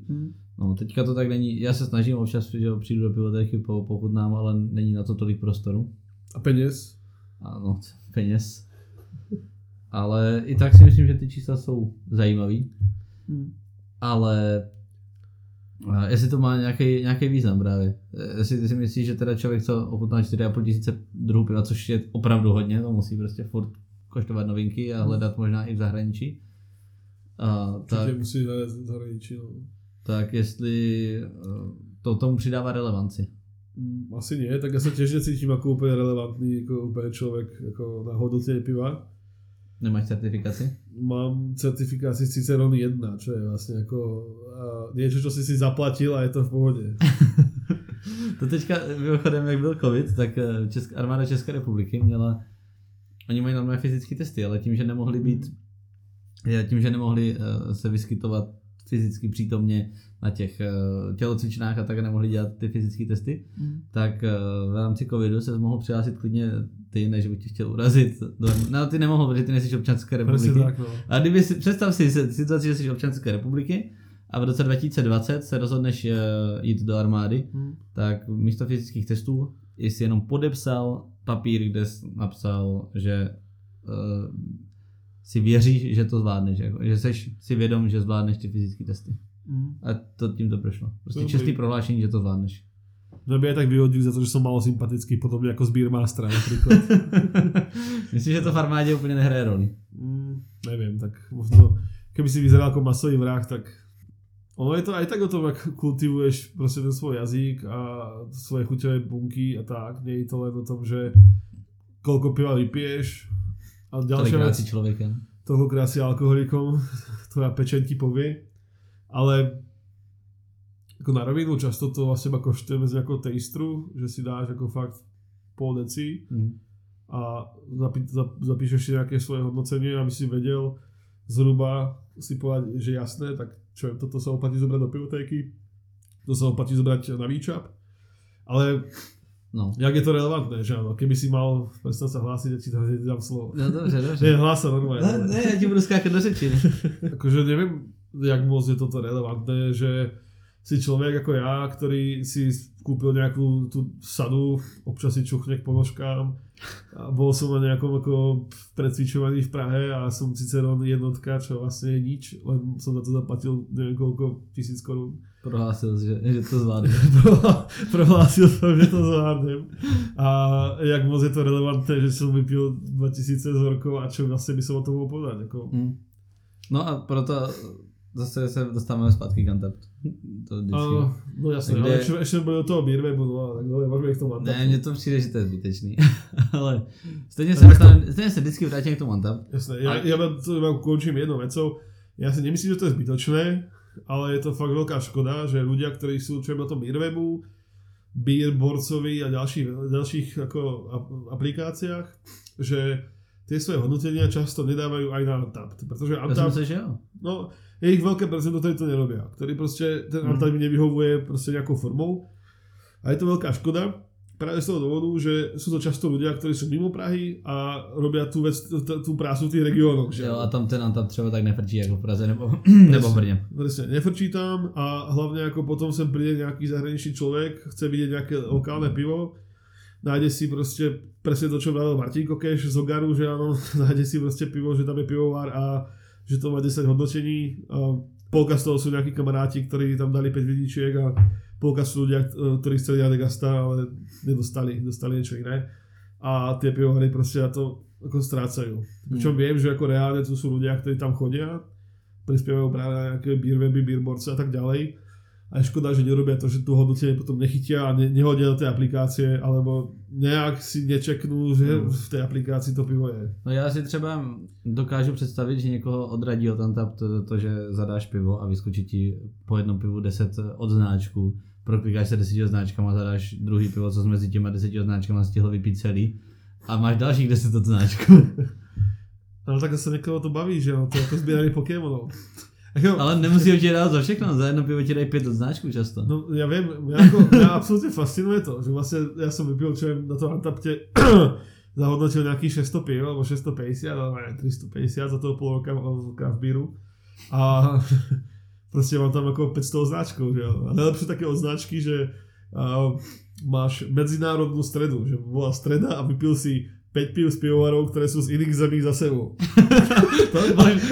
[SPEAKER 2] No, teďka to tak není, já se snažím občas, že přijdu do pivotéky, po, pochutnám, ale není na to tolik prostoru.
[SPEAKER 3] A peněz.
[SPEAKER 2] Ano, peněz. Ale i tak si myslím, že ty čísla jsou zajímavý. Ale a jestli to má nějaký, nějaký význam právě. Jestli ty si myslíš, že teda člověk, co ochutná 4,5 tisíce druhů piva, což je opravdu hodně, to musí prostě furt koštovat novinky a hledat možná i v zahraničí. A, tak,
[SPEAKER 3] musí zajet z zahraničí, no.
[SPEAKER 2] tak jestli eh, to tomu přidává relevanci.
[SPEAKER 3] Mm, Asi nie, tak ja sa tiež necítim ako úplne relevantný, ako úplne človek ako na hodnotenie piva.
[SPEAKER 2] Nemáš certifikaci?
[SPEAKER 3] Mám certifikáciu Ciceron 1, čo je vlastne ako uh, niečo, čo si si zaplatil a je to v pohode.
[SPEAKER 2] To teďka mimochodem, jak byl covid, tak eh, Česká, armáda České republiky měla, oni mají normálně fyzické testy, ale tím, že nemohli být, je, tím, že nemohli eh, se vyskytovat fyzicky přítomně na těch eh, tělocvičnách a tak nemohli dělat ty fyzické testy, tak eh, v rámci covidu se mohl přihlásit klidně ty, než bych tě chtěl urazit. Do, no ty nemohl, protože ty nejsi občan České republiky.
[SPEAKER 3] Tak, no.
[SPEAKER 2] A kdyby si, představ si situaci, že jsi občan České republiky a v roce 2020 se rozhodneš eh, jít do armády,
[SPEAKER 3] Hm.
[SPEAKER 2] tak místo fyzických testů jsi jenom podepsal papír, kde jsi napsal, že uh, si věříš, že to zvládneš, jako, že jsi si vědom, že zvládneš ty fyzické testy.
[SPEAKER 3] Hm.
[SPEAKER 2] A to tím to prošlo. Prostě
[SPEAKER 3] Dobrý.
[SPEAKER 2] čestný prohlášení, že to zvládneš.
[SPEAKER 3] Mňa by aj tak vyhodili za to, že som malo sympatický, podobne ako z Beermastera napríklad.
[SPEAKER 2] Myslím, že to v armádě úplně nehraje roli.
[SPEAKER 3] mm, neviem, tak možno keby si vyzeral ako masový vrah, tak ono je to aj tak o tom, jak kultivuješ prostě ten svoj jazyk a svoje chuťové bunky a tak. Nie je to len o tom, že koľko piva vypiješ a vec,
[SPEAKER 2] si člověkem.
[SPEAKER 3] toľkokrát si alkoholikom, tvoja pečeň ti povie. Ale ako na rovinu často to vlastne iba koštujeme z nejakého tastru, že si dáš ako fakt pol deci
[SPEAKER 2] Hm.
[SPEAKER 3] a zapi, zap, zapíšeš si nejaké svoje hodnocenie, aby si vedel, zhruba si povedať, že jasné, tak čo, toto sa oplatí zobrať do pivotéky, to sa oplatí zobrať na výčap. Ale
[SPEAKER 2] No.
[SPEAKER 3] jak je to relevantné, že ano, keby si mal, představ se hlásit, já ti hned dám slovo.
[SPEAKER 2] No dobře, dobře.
[SPEAKER 3] Ne, hlása normálně.
[SPEAKER 2] Ne, ne, já ti budu skákat do řeči.
[SPEAKER 3] Akože nevím, jak moc je toto relevantné, že si člověk jako já, který si kúpil nějakou tu sadu, občas si čuchne k ponožkám a bol som na nejakom ako precvičovaní v Prahe a som Ciceron jednotka, čo vlastne je nič, len som za to zaplatil neviem koľko tisíc korún.
[SPEAKER 2] Prohlásil, že, že to zvládne.
[SPEAKER 3] Prohlásil som, že to zvládnem. A jak moc je to relevantné, že som vypil 2000 zorkov a čo vlastne by som o tom mohol povedať. Ako,
[SPEAKER 2] Hm. No a proto zase se dostáváme zpátky k Untapped. To vždycky.
[SPEAKER 3] Áno, no jasné,
[SPEAKER 2] Kde-
[SPEAKER 3] ale ešte, ešte bude do toho Beerwebu, no a tak dobre, môžeme ich k tomu
[SPEAKER 2] Ne, mně to přijde, že to je zbytečný. Ale stejně
[SPEAKER 3] No
[SPEAKER 2] se,
[SPEAKER 3] tak to-
[SPEAKER 2] stejně se vždycky vrátím k tomu Untapped.
[SPEAKER 3] Jasné, ja,
[SPEAKER 2] A-
[SPEAKER 3] ja vám to vám končím jednou vecou. Ja si nemyslím, že to je zbytočné, ale je to fakt veľká škoda, že ľudia, ktorí sú čo na tom Beerwebu, Beerborcovi a ďalších, ďalších ako ap- aplikáciách, že tie svoje hodnotenia často nedávajú aj na Untapped, pretože
[SPEAKER 2] Já jsem
[SPEAKER 3] Untapped,
[SPEAKER 2] myslel, že jo.
[SPEAKER 3] no, je ich veľké percento, ktorí to nerobia, ktorí proste ten
[SPEAKER 2] Mhm.
[SPEAKER 3] Untapped nevyhovuje proste nejakou formou a je to veľká škoda, práve z toho dôvodu, že sú to často ľudia, ktorí sú mimo Prahy a robia tú vec, tú, tú prácu v tých regiónoch. že
[SPEAKER 2] Jo, a tam ten Untapped třeba tak nefrčí jako v Praze nebo, nebo v Brně.
[SPEAKER 3] Presne, nefrčí tam a hlavne ako potom sem príde nejaký zahraničný človek, chce vidieť nejaké lokálne pivo, nájde si proste presne to, čo vravel Martin Kokeš z Ogaru, že áno, nájde si proste pivo, že tam je pivovar a že to má 10 hodnotení. A polka z toho sú nejakí kamaráti, ktorí tam dali 5 vidičiek a polka sú ľudia, ktorí chceli dať Gasta, ale nedostali, dostali niečo iné. A tie pivovary proste na to ako strácajú. Pričom viem, že ako reálne tu sú ľudia, ktorí tam chodia, prispievajú práve na nejaké beerweby, beerboards a tak ďalej. A je škoda, že nerobia to, že tu hodnotenie potom nechytia a ne, nehodia do tej aplikácie, alebo nejak si nečeknú, že
[SPEAKER 2] Hmm.
[SPEAKER 3] v tej aplikácii to pivo je.
[SPEAKER 2] No já si třeba dokážu představit, že někoho odradí od Untapped to, to, že zadáš pivo a vyskočí ti po jednom pivu 10 odznáčků. Proklikáš se 10 odznáčkama, zadáš druhý pivo, co mezi těma 10 odznáčkama stihl vypít celý. A máš dalších 10 odznáčků.
[SPEAKER 3] Ale tak sa niekoho to baví, že no, to je ako zbieranie Pokémonov. Ako,
[SPEAKER 2] Ale nemusí ti dát za všechno, za jedno pivo ti dají pět odznáčků často.
[SPEAKER 3] No ja viem, mňa, ako, mňa absolútne fascinuje to, že vlastne ja som vypil, viem, na tom Antapte zahodnotil nejakých 600 piv, alebo 650, alebo aj 350 za toho pol roka v craft beeru. A proste mám tam ako 500 označkov, že jo. A najlepšie také označky, že uh, máš medzinárodnú stredu, že bola streda a vypil si 5 piv z pivovarov, ktoré sú z iných zemí za sebou.
[SPEAKER 2] To,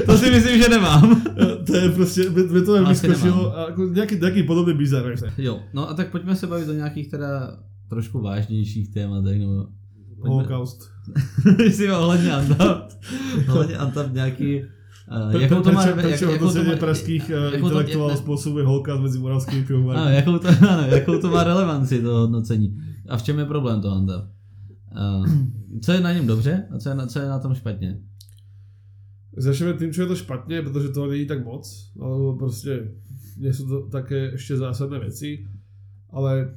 [SPEAKER 2] to si myslím, že nemám.
[SPEAKER 3] to je proste, mne mne to vyskočilo,
[SPEAKER 2] nemám.
[SPEAKER 3] a ako nejaký, nejaký podobný bizar.
[SPEAKER 2] Jo, no a tak pojďme se bavit o nějakých teda trošku vážnějších tématech, nebo
[SPEAKER 3] Holokaust.
[SPEAKER 2] si ohledně Untapped, ohledně Untapped nějaký, uh, jakou to má, jak,
[SPEAKER 3] prečo
[SPEAKER 2] jakou to má,
[SPEAKER 3] pražských uh,
[SPEAKER 2] to- ne-
[SPEAKER 3] spôsobuje holokaust medzi moravskými
[SPEAKER 2] ano,
[SPEAKER 3] pivovarmi.
[SPEAKER 2] jakou to, ano, jakou to má relevanci to hodnocení. A v čem je problém toho Untapped? Uh, co je na něm dobře a co je na, co je na tom špatně?
[SPEAKER 3] Začneme tým, čo je to špatne, pretože toho není tak moc, alebo proste nie sú to také ešte zásadné veci, ale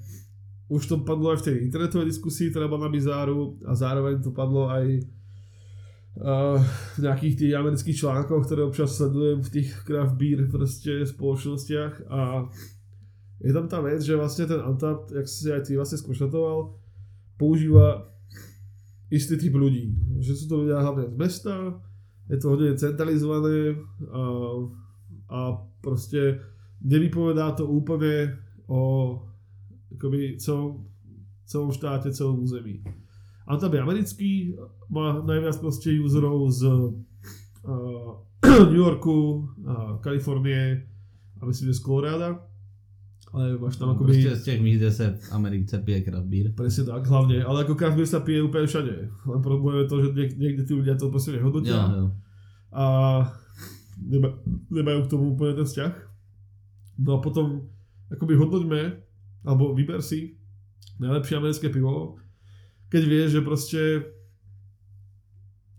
[SPEAKER 3] už to padlo aj v tej internetovej diskusii, ktorá bola na Bizáru a zároveň to padlo aj uh, v nejakých tých amerických článkoch, ktoré občas sledujem v tých craft beer proste spoločnostiach a je tam tá vec, že vlastne ten Untapped, jak si aj ty vlastne skonštatoval, používa istý typ ľudí. Že sú to ľudia hlavne z mesta, je to hodne centralizované a, a proste nevypovedá to úplne o akoby celom, celom štáte, celom území. Antab je americký, má najviac proste userov z uh, New Yorku, uh, Kalifornie a myslím, že z Colorada. Ale máš tam akoby...
[SPEAKER 2] Prostě z těch míst, kde se v Americe pije craft beer.
[SPEAKER 3] Presne tak, hlavne. Ale ako craft beer sa pije úplne všade. Len problém je to, že niek- niekde tí ľudia to proste nehodnotia.
[SPEAKER 2] Jo, jo.
[SPEAKER 3] a nema, nemajú k tomu úplne ten vzťah. No a potom akoby hodnoťme, alebo vyber si najlepšie americké pivo, keď vieš, že proste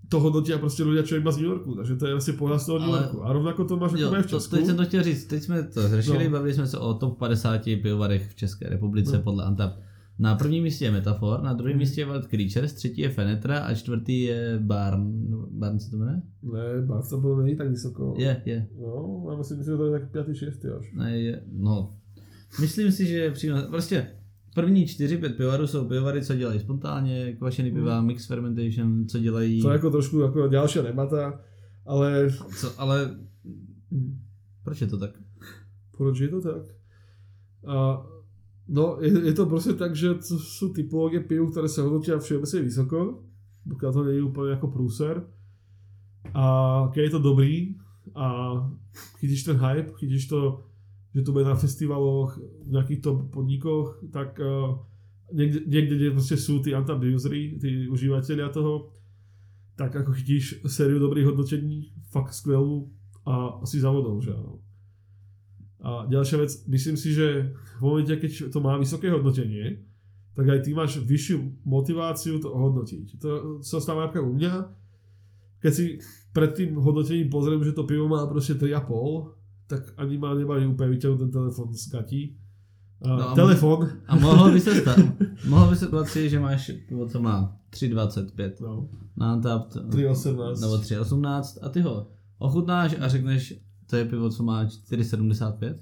[SPEAKER 3] to hodnotia proste ľudia, čo je iba z New Yorku, takže to je asi pohľad z toho New Yorku. A rovnako to máš
[SPEAKER 2] Jo,
[SPEAKER 3] ako aj v
[SPEAKER 2] to,
[SPEAKER 3] Česku.
[SPEAKER 2] teď jsem to chtěl říct, teď jsme to řešili,
[SPEAKER 3] No.
[SPEAKER 2] bavili jsme se o top 50 pivovarech v České republice
[SPEAKER 3] No.
[SPEAKER 2] podle Antap. Na prvním místě je Metafor, na
[SPEAKER 3] Mhm.
[SPEAKER 2] druhém místě je Wild Creatures, třetí je Fenetra a čtvrtý je Barn. Barn se to jmenuje?
[SPEAKER 3] Ne, Barca to bylo není tak vysoko.
[SPEAKER 2] Je, je.
[SPEAKER 3] No, já myslím, že to je tak 5. 6. až.
[SPEAKER 2] Ne, je. No. Myslím si, že je přínos. Prostě první čtyři, pět pivarů jsou pivary, co dělají spontánně, kvašený piva, mix fermentation, co dělají,
[SPEAKER 3] To je jako trošku jako ďalšia debata, ale
[SPEAKER 2] co, ale proč je to tak?
[SPEAKER 3] proč je to tak? A, no, je, je, to prostě tak, že to sú typológie piv, ktoré sa hodnotia všeobecne vysoko, pokiaľ to nie je úplne ako prúser. A keď je to dobrý a chytíš ten hype, chytíš to, že to bude na festivaloch, v nejakých top podnikoch, tak uh, niekde, niekde, kde proste sú tí antabusery, tí užívateľia toho, tak ako chytíš sériu dobrých hodnotení, fakt skvelú a si za vodou, že áno. A ďalšia vec, myslím si, že v momente, keď to má vysoké hodnotenie, tak aj ty máš vyššiu motiváciu to hodnotiť. To sa stáva napríklad u mňa, keď si pred tým hodnotením pozriem, že to pivo má proste 3,5, tak ani ma nebaví úplne vyťahnuť ten telefon z gatí.
[SPEAKER 2] No
[SPEAKER 3] Uh,
[SPEAKER 2] a-
[SPEAKER 3] telefon,
[SPEAKER 2] A mohlo by se stát, mohlo by se stát že máš pivo, co má 3,25
[SPEAKER 3] no,
[SPEAKER 2] na Untapped,
[SPEAKER 3] 3,18.
[SPEAKER 2] nebo 3,18 a ty ho ochutnáš a řekneš, to je pivo, co má 4,75?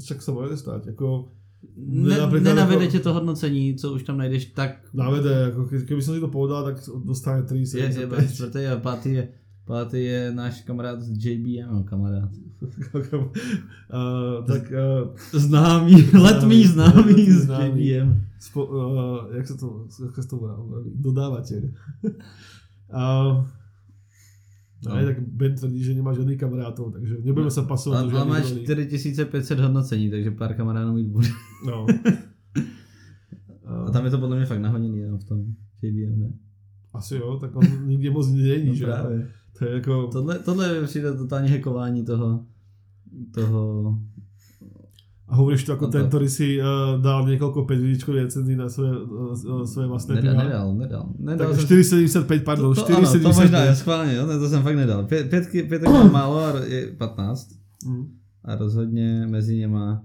[SPEAKER 3] Však sa môže stať. Ako,
[SPEAKER 2] Ne, nenavede tě to hodnocení, co už tam najdeš, tak
[SPEAKER 3] Navede, ako ke- keby som si to povedal, tak dostane
[SPEAKER 2] je, je
[SPEAKER 3] 3,75.
[SPEAKER 2] čtvrtý a pátý je, pátý je náš kamarád z JBM, no, kamarád.
[SPEAKER 3] uh, tak uh,
[SPEAKER 2] Známý, letmý známý z
[SPEAKER 3] Známý.
[SPEAKER 2] JBM.
[SPEAKER 3] spo, uh, jak sa to, jak sa to vraví, dodávateľ. uh, no.
[SPEAKER 2] No.
[SPEAKER 3] tak Ben tvrdí, že nemá žádný kamarátov, takže nebudeme pasovať
[SPEAKER 2] Ale,
[SPEAKER 3] do
[SPEAKER 2] ale
[SPEAKER 3] rolí.
[SPEAKER 2] 4500 hodnocení, takže pár kamarádů mít bude.
[SPEAKER 3] No.
[SPEAKER 2] A tam je to podle mě fakt nahoněný jenom v tom JBM, ne?
[SPEAKER 3] Asi jo, tak on nikde moc není,
[SPEAKER 2] No
[SPEAKER 3] že?
[SPEAKER 2] právě.
[SPEAKER 3] To je jako...
[SPEAKER 2] Tohle, tohle mi přijde totální hackování toho, toho,
[SPEAKER 3] A hovoríš to ako
[SPEAKER 2] No to-
[SPEAKER 3] ten, ktorý si uh, dal niekoľko 5 hviezdičkových recenzí na svoje, uh, svoje vlastné
[SPEAKER 2] nedal,
[SPEAKER 3] piva.
[SPEAKER 2] nedal, nedal, nedal.
[SPEAKER 3] Tak
[SPEAKER 2] jsem-
[SPEAKER 3] 4,75, pardon,
[SPEAKER 2] to, to, ano, to možná,
[SPEAKER 3] 4,75.
[SPEAKER 2] schválně, jo, ne, to jsem fakt nedal. Pět, pětky, pětek mám málo a je 15.
[SPEAKER 3] Mm.
[SPEAKER 2] A rozhodně mezi něma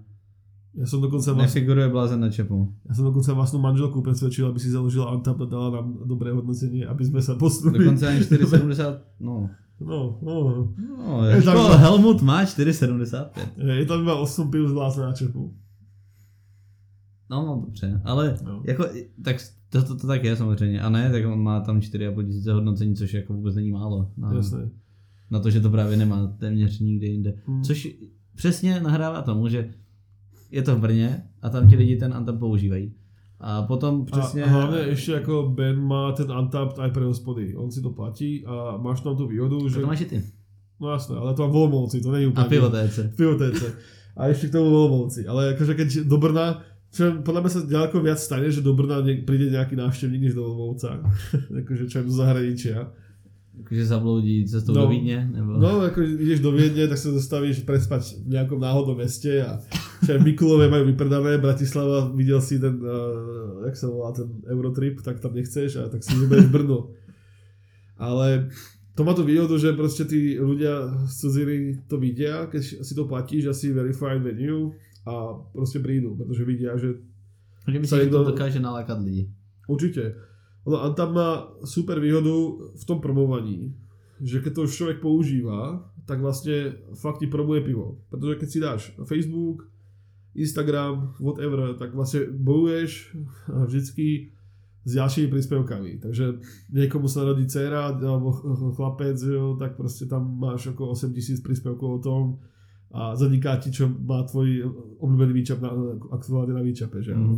[SPEAKER 3] Ja som dokonca vlastnú,
[SPEAKER 2] nefiguruje blázen na čepu.
[SPEAKER 3] ja som dokonca vlastnú manželku presvedčil, aby si založila Antap a dala nám dobré hodnotenie, aby sme sa posunuli.
[SPEAKER 2] Dokonce ani 4,70, no.
[SPEAKER 3] No, no.
[SPEAKER 2] No,
[SPEAKER 3] Je tam-
[SPEAKER 2] jako Helmut má 4,75.
[SPEAKER 3] Je tam iba 8 piv z vlastné na čepu.
[SPEAKER 2] No, no dobře, ale
[SPEAKER 3] No.
[SPEAKER 2] jako, tak to, to, to, tak je samozřejmě. A ne, tak on má tam 4,5 tisíce hodnocení, což jako vůbec není málo. Na,
[SPEAKER 3] Jasné.
[SPEAKER 2] na to, že to právě nemá téměř nikde jinde.
[SPEAKER 3] Hmm.
[SPEAKER 2] Což přesně nahrává tomu, že je to v Brně a tam ti lidi ten Antap používají. A potom přesně...
[SPEAKER 3] A hlavne ešte ako Ben má ten Untapped aj pre hospody. On si to platí a máš tam tú výhodu, že...
[SPEAKER 2] to máš i ty.
[SPEAKER 3] No jasné, ale to mám v Olomouci, to není
[SPEAKER 2] A
[SPEAKER 3] úplne...
[SPEAKER 2] pivotéce.
[SPEAKER 3] V pivotéce. A ešte k tomu v Olomouci. Ale akože keď do Brna, čo podľa mňa sa ďaleko viac stane, že do Brna ne, príde nejaký návštevník než do Olomouca. akože čo je do zahraničia.
[SPEAKER 2] Jakože zabloudí cestou
[SPEAKER 3] No.
[SPEAKER 2] do Vídně, nebo...
[SPEAKER 3] No, ako ideš do Viedne, tak sa zastavíš prespať v nejakom náhodnom meste a aj Mikulové majú vypredané, Bratislava, videl si ten, uh, jak sa volá ten Eurotrip, tak tam nechceš a tak si vyberieš Brno. Ale to má tú výhodu, že proste tí ľudia z cudziny to vidia, keď si to platíš, asi verified venue a proste prídu, pretože vidia, že
[SPEAKER 2] Že myslíš, že to dokáže nalákat lidi.
[SPEAKER 3] Určite. Ono, a tam má super výhodu v tom promovaní, že keď to už človek používa, tak vlastne fakt ti promuje pivo. Pretože keď si dáš Facebook, Instagram, whatever, tak vlastne bojuješ vždycky s ďalšími príspevkami. Takže niekomu sa narodí dcera ch- chlapec, jo, tak proste tam máš okolo 8000 príspevkov o tom a zaniká ti, čo má tvoj obľúbený výčap na, aktuálne na výčape. Že?
[SPEAKER 2] Mhm.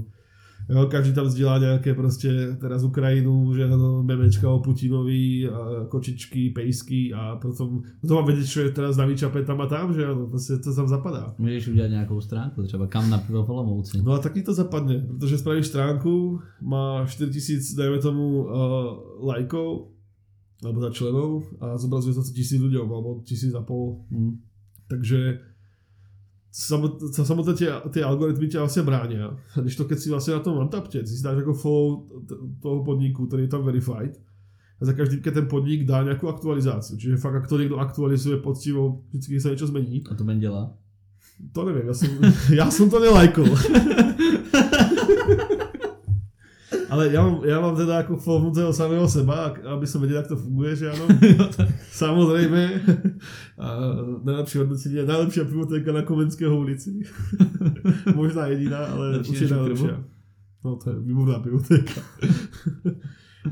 [SPEAKER 3] Jo, každý tam zdieľa nejaké proste teraz Ukrajinu, že no, memečka o Putinovi, a kočičky, pejsky a potom to mám vedieť, čo je na výčape tam a tam, že ano, proste to tam zapadá.
[SPEAKER 2] Můžeš udělat nějakou stránku, třeba kam na pivo v Olomouci.
[SPEAKER 3] No a taky to zapadne, protože spravíš stránku, má 4000, dajme tomu, uh, lajkov, alebo za členov a zobrazuje to 1000 ľuďom, alebo 1000 a pol.
[SPEAKER 2] Hm.
[SPEAKER 3] Takže samot, samotné tie, tie algoritmy ťa vlastne bránia. Když to keď si vlastne na tom Antapte, si si dáš ako follow toho podniku, ktorý je tam verified, a za každým, ten podnik dá nejakú aktualizáciu. Čiže fakt, ak to niekto aktualizuje poctivo, vždycky sa niečo zmení.
[SPEAKER 2] A to Ben dělá.
[SPEAKER 3] To neviem, ja som, ja som to nelajkol. Ale já mám, já mám teda jako toho samého seba, aby som vedel, jak to funguje, že ano. Samozřejmě. A najlepší hodnocení je najlepší pivotéka na Komenského ulici. Možná jediná, ale
[SPEAKER 2] Lepší
[SPEAKER 3] určitě.
[SPEAKER 2] Krbu?
[SPEAKER 3] No to je výborná pivotéka.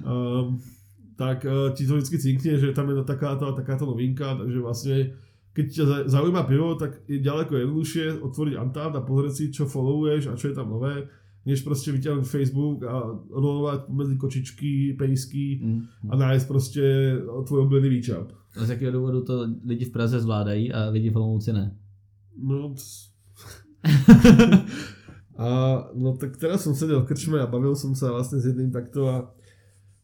[SPEAKER 3] um, tak uh, ti to vždycky cinkne, že tam je takáto a takáto novinka, takže vlastně keď ťa za- zaujíma pivo, tak je ďaleko jednoduchšie otvoriť Untappd a pozrieť si, čo followuješ a čo je tam nové, než prostě vyťahnuť Facebook a rolovať medzi kočičky, pejsky
[SPEAKER 2] Mm.
[SPEAKER 3] a nájsť prostě tvoj obľúbený výčap.
[SPEAKER 2] A z jakého důvodu to lidi v Praze zvládají a lidi v Olomouci ne?
[SPEAKER 3] No, a no tak teraz som sedel v krčme a bavil som sa vlastne s jedným takto a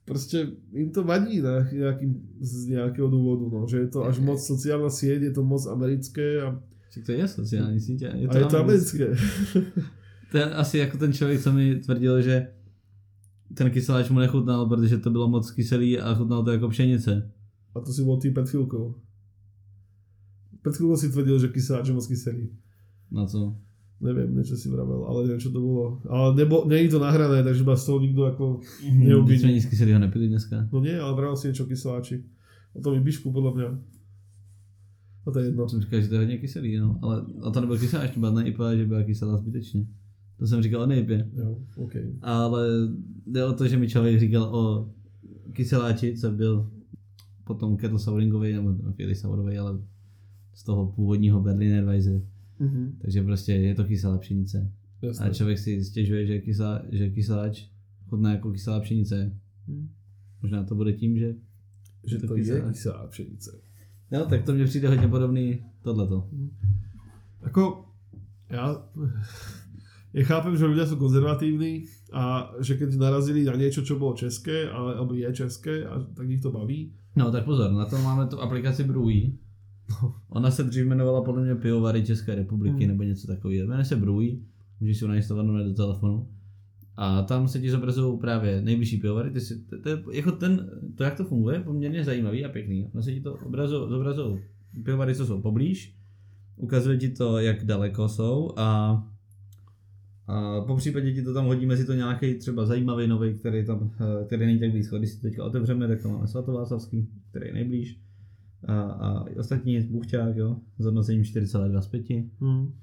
[SPEAKER 3] prostě im to vadí na nejakým, z nějakého důvodu, no, že je to až moc sociálna sieť, je to moc americké a,
[SPEAKER 2] Však to je sociální sítě. Je
[SPEAKER 3] a je to americké.
[SPEAKER 2] To je asi jako ten člověk, co mi tvrdil, že ten kyseláč mu nechutnal, protože to bylo moc kyselý a chutnalo to jako pšenice.
[SPEAKER 3] A to si bol tým pred chvíľkou. Pred chvíľkou si tvrdil, že kyseláč je moc kyselý.
[SPEAKER 2] No co?
[SPEAKER 3] Neviem, niečo si vravel, ale neviem, čo to bolo. Ale nebo, není to nahrané, takže ma z toho nikto ako
[SPEAKER 2] Teď jsme
[SPEAKER 3] neobviní.
[SPEAKER 2] nic kyselého nepili dneska.
[SPEAKER 3] No nie, ale vravel si niečo o kyseláči. O tom Bišku, podľa mňa. A to je jedno.
[SPEAKER 2] Jsem říkal, že to je hodně kyselý, no. Ale a to nebyl kyseláč, to byla nejipá, že byla kyselá zbytečně. To jsem říkal o nejpě.
[SPEAKER 3] Jo, OK.
[SPEAKER 2] Ale jde o to, že mi člověk říkal o kyseláči, co byl potom kettle souringový, nebo kettle sourový, ale z toho původního Berliner Weisse.
[SPEAKER 3] Mhm,
[SPEAKER 2] Takže prostě je to kyselá pšenice. A člověk si stěžuje, že, kyselá, že kyseláč chutná jako kyselá pšenice.
[SPEAKER 3] Hm.
[SPEAKER 2] Možná to bude tím, že...
[SPEAKER 3] Že
[SPEAKER 2] to
[SPEAKER 3] to je
[SPEAKER 2] kyselá.
[SPEAKER 3] kyselá pšenice.
[SPEAKER 2] No, tak to mně přijde hodně podobný tohleto.
[SPEAKER 3] Ako, ja, ja chápem, že ľudia sú konzervatívni a že keď narazili na niečo, čo bolo české, ale, alebo je české, a tak ich to baví.
[SPEAKER 2] No tak pozor, na to máme tu aplikaci Brewy. Ona se dřív jmenovala podle mě Pivovary České republiky
[SPEAKER 3] Hmm.
[SPEAKER 2] nebo něco takového. Jmenuje se Brewy, můžeš si ho nainstalovat do telefonu. A tam se ti zobrazují právě nejbližší pivovary. Ty si, to, to, je jako ten, to, jak to funguje, je poměrně zajímavý a pěkný. Ono se ti to obrazu, zobrazují pivovary, co jsou poblíž. Ukazuje ti to, jak daleko jsou a a po případě ti to tam hodí mezi to nějaký třeba zajímavý nový, který tam, eh, který není tak blízko. Když si teďka otevřeme, tak tam máme Svatováclavský, který je nejblíž. A, a ostatní Buchťák, jo, s hodnocením 4,2 z 5.
[SPEAKER 3] Hmm.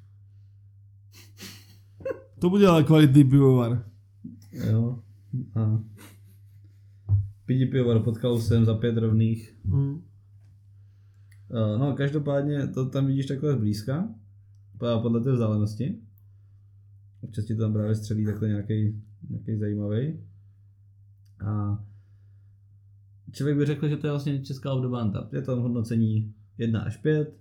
[SPEAKER 3] To bude ale kvalitný pivovar.
[SPEAKER 2] Jo. A pidi pivovar pod kalusem za pět rovných.
[SPEAKER 3] Hmm.
[SPEAKER 2] Uh, no, každopádně to tam vidíš takhle zblízka, po- podle té vzdálenosti. Občas ti to tam právě střelí takhle nějaký, nějaký zajímavý. A člověk by řekl, že to je vlastně česká obdoba Antap. Je tam hodnocení 1 až 5,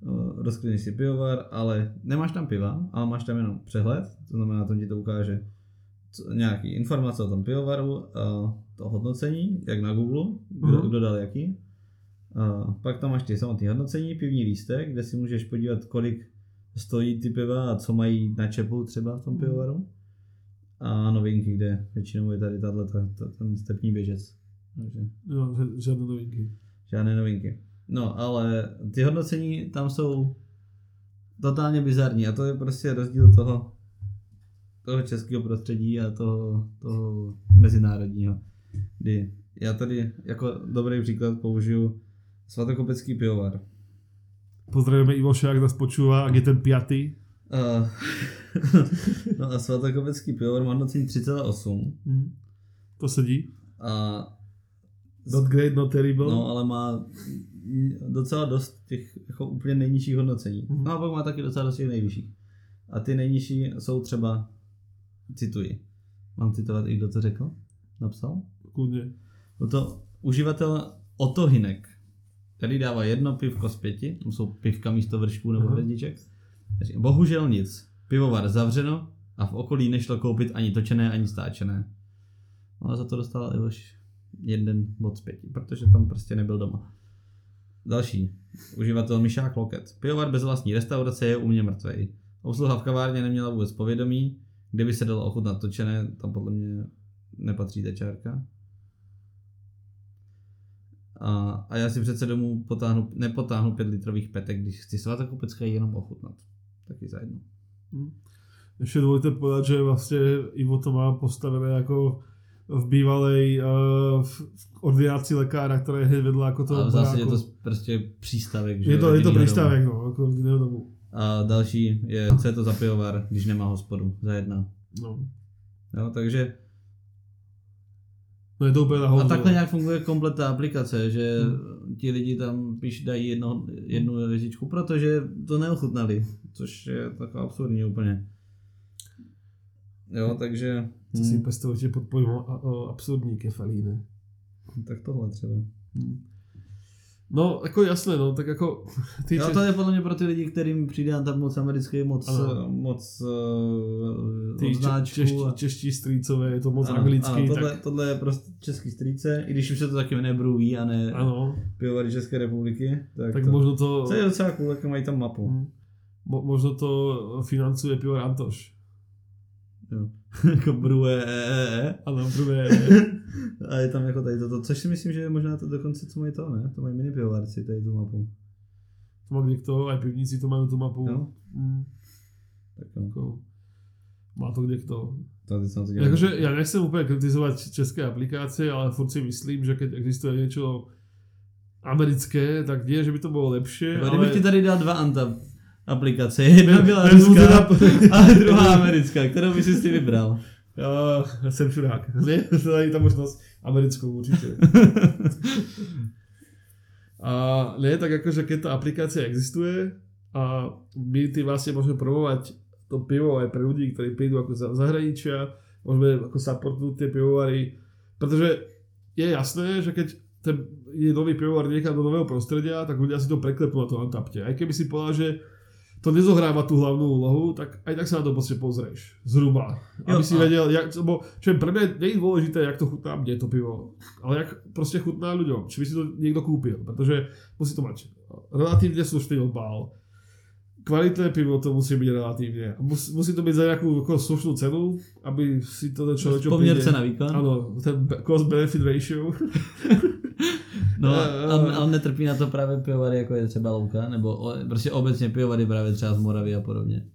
[SPEAKER 2] uh, rozklidneš si pivovar, ale nemáš tam piva, ale máš tam jenom přehled, to znamená, tam ti to ukáže nějaký informace o tom pivovaru, to hodnocení, jak na Google, kdo,
[SPEAKER 3] Mhm.
[SPEAKER 2] kdo dal jaký. A pak tam máš ty samotné hodnocení, pivní lístek, kde si můžeš podívat, kolik stojí ty piva a co mají na čepu třeba v tom pivovaru. A novinky, kde většinou je tady tato, ten stepní běžec. Takže
[SPEAKER 3] Jo, ž- žiadne novinky.
[SPEAKER 2] žádné novinky. No, ale ty hodnocení tam jsou totálně bizarní a to je prostě rozdíl toho, toho českého prostředí a toho, toho mezinárodního. Kdy já tady jako dobrý příklad použiju svatokopecký pivovar.
[SPEAKER 3] Pozdravujeme Ivoša, ak nás počúva, ak je ten piatý.
[SPEAKER 2] Uh, no a svatokopecký pivovar má hodnocení 3,8
[SPEAKER 3] Hmm. To sedí.
[SPEAKER 2] a
[SPEAKER 3] Not great, not terrible.
[SPEAKER 2] No, ale má docela dost těch jako úplně nejnižších hodnocení.
[SPEAKER 3] Mhm.
[SPEAKER 2] No a pak má taky docela dost těch nejvyšších. A ty nejnižší jsou třeba, cituji, mám citovat i kdo to řekl, napsal?
[SPEAKER 3] Kľudne.
[SPEAKER 2] No to uživatel Otto Hinek, který dává jedno pivko z pěti, tam jsou pivka místo vršků nebo hvězdiček. Říká, Bohužel nic, pivovar zavřeno a v okolí nešlo koupit ani točené, ani stáčené. No a za to dostal Ivoš jeden bod z pěti, protože tam prostě nebyl doma. Další. Uživatel Mišák Loket. Pivovar bez vlastní restaurace je u mě mrtvej. Obsluha v kavárně neměla vůbec povědomí. Kdyby se dalo ochutnat točené, tam podle mě nepatří ta čárka. A, a já si přece domů potáhnu, nepotáhnu pět litrových petek, když chci svatokupecké jenom ochutnat. Taky za jedno.
[SPEAKER 3] Ešte dôležité povedať, že vlastne Ivo to má postavené ako v bývalej uh, v ordinácii lekára, která je hned vedla jako toho
[SPEAKER 2] Ale zásadě je to prostě přístavek. že
[SPEAKER 3] je, to, je to přístavek,
[SPEAKER 2] domu.
[SPEAKER 3] no, jako rodinného domu.
[SPEAKER 2] A další je, co je to za pivovar, když nemá hospodu za jedna.
[SPEAKER 3] No.
[SPEAKER 2] Jo, takže
[SPEAKER 3] no je to úplně na
[SPEAKER 2] a takhle nějak funguje komplet ta aplikace, že ti lidi tam píš, dají jedno, jednu hvězdičku, protože to neochutnali, což je taková absurdní úplně. Jo, takže...
[SPEAKER 3] Co si
[SPEAKER 2] hm,
[SPEAKER 3] představujete pod pojmem a- a- absurdní kefalíny.
[SPEAKER 2] tak tohle třeba.
[SPEAKER 3] No, jako jasné, no, tak jako ty Čes-
[SPEAKER 2] to je podle mě pro ty lidi, kterým přijde tam moc americký, moc,
[SPEAKER 3] Ano.
[SPEAKER 2] moc uh,
[SPEAKER 3] ty če-
[SPEAKER 2] odznáčků.
[SPEAKER 3] čeští,
[SPEAKER 2] a-
[SPEAKER 3] čeští strýcové, je to moc
[SPEAKER 2] Ano,
[SPEAKER 3] anglický,
[SPEAKER 2] ano, tohle,
[SPEAKER 3] tak
[SPEAKER 2] tohle je prostě český strýce, i když už se to taky jmenuje Bruví a ne
[SPEAKER 3] ano,
[SPEAKER 2] pivovary České republiky, tak,
[SPEAKER 3] tak
[SPEAKER 2] to,
[SPEAKER 3] možno to,
[SPEAKER 2] to je docela cool, jak mají tam mapu.
[SPEAKER 3] hm, mo, možno to financuje pivo Antoš.
[SPEAKER 2] Jo. jako Brue, e, e, e.
[SPEAKER 3] Ano, prvé,
[SPEAKER 2] A je tam jako tady toto, což si myslím, že je možná to dokonce, co mají to, ne? To mají mini pivovarci, tady tu mapu.
[SPEAKER 3] to má kdekto, aj pivníci to mají tu mapu.
[SPEAKER 2] Jo.
[SPEAKER 3] Hm,
[SPEAKER 2] Tak
[SPEAKER 3] jako, má to.
[SPEAKER 2] To teď jsem to.
[SPEAKER 3] Jakože já nechcem úplně kritizovat české aplikácie, ale furt si myslím, že keď existuje niečo americké, tak nie, že by to bylo lepší,
[SPEAKER 2] Jako,
[SPEAKER 3] ale...
[SPEAKER 2] Kdybych ti tady dal dva Anta aplikace, jedna byla ruská a druhá americká, kterou bys si vybral?
[SPEAKER 3] Já, jsem to je ta možnost americkou určitě. A ne, tak akože keď tá aplikácia existuje a my tým vlastne môžeme promovať to pivo aj pre ľudí, ktorí prídu ako za zahraničia, môžeme ako supportnúť tie pivovary, pretože je jasné, že keď ten je nový pivovar niekam do nového prostredia, tak ľudia si to preklepnú na to Antapte. Aj keby si povedal, že to nezohráva tú hlavnú úlohu, tak aj tak sa na to proste pozrieš. Zhruba. Aby
[SPEAKER 2] Jo,
[SPEAKER 3] si
[SPEAKER 2] a-
[SPEAKER 3] vedel, jak, bo, čo je pre mňa nie je dôležité, jak to chutná mne to pivo, ale jak proste chutná ľuďom. Či by si to niekto kúpil, pretože musí to mať relatívne slušný obal, kvalitné pivo to musí byť relatívne. A Mus, musí to byť za nejakú ako slušnú cenu, aby si to ten človek, čo
[SPEAKER 2] Poměr
[SPEAKER 3] príde-
[SPEAKER 2] cena výkon.
[SPEAKER 3] Áno, ten be- cost-benefit ratio.
[SPEAKER 2] No,
[SPEAKER 3] jo.
[SPEAKER 2] ale netrpí na to právě pivovary, jako je třeba Louka, nebo o, prostě obecně pivovary právě třeba z Moravy a podobně.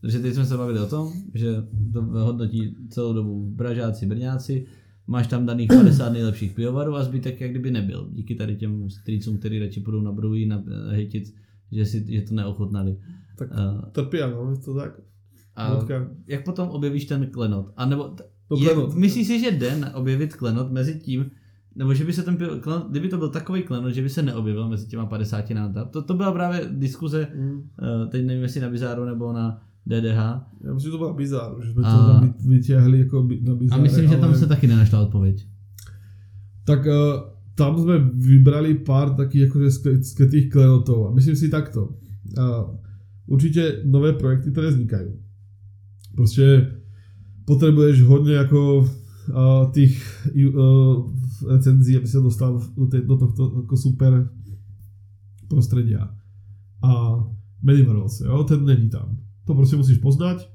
[SPEAKER 2] Takže teď jsme se bavili o tom, že to hodnotí celou dobu Pražáci, Brňáci, máš tam daných 50 nejlepších pivovarů a zbytek jak kdyby nebyl. Díky tady těm strýcům, který radši půjdou na brují, na hejtit, že, si, že to neochutnali.
[SPEAKER 3] Tak
[SPEAKER 2] A,
[SPEAKER 3] trpia, no, je to tak.
[SPEAKER 2] a
[SPEAKER 3] Vodka.
[SPEAKER 2] jak potom objevíš ten klenot? A nebo t- je,
[SPEAKER 3] klenot.
[SPEAKER 2] myslíš si, že den objevit klenot mezi tím, nebo že by se ten klenot, kdyby to byl takový klenot, že by se neobjevil mezi těma 50 náta. To, to byla právě diskuze,
[SPEAKER 3] Mm.
[SPEAKER 2] eh, teď nevím jestli na Bizáru nebo na DDH.
[SPEAKER 3] Ja myslím, že to byla bizár, že jsme to
[SPEAKER 2] A-
[SPEAKER 3] tam vy- vyťahli jako na
[SPEAKER 2] A
[SPEAKER 3] bizáre.
[SPEAKER 2] myslím, že tam
[SPEAKER 3] ale-
[SPEAKER 2] se taky nenašla odpověď.
[SPEAKER 3] Tak uh, tam jsme vybrali pár takých skry- skrytých klenotov. A myslím si takto. Uh, určitě nové projekty, které vznikají. Prostě potřebuješ hodně jako uh, těch uh, recenzí, aby se dostal do, té, do tohto jako super prostredia. A Medievals, jo, ten není tam. To prostě musíš poznat.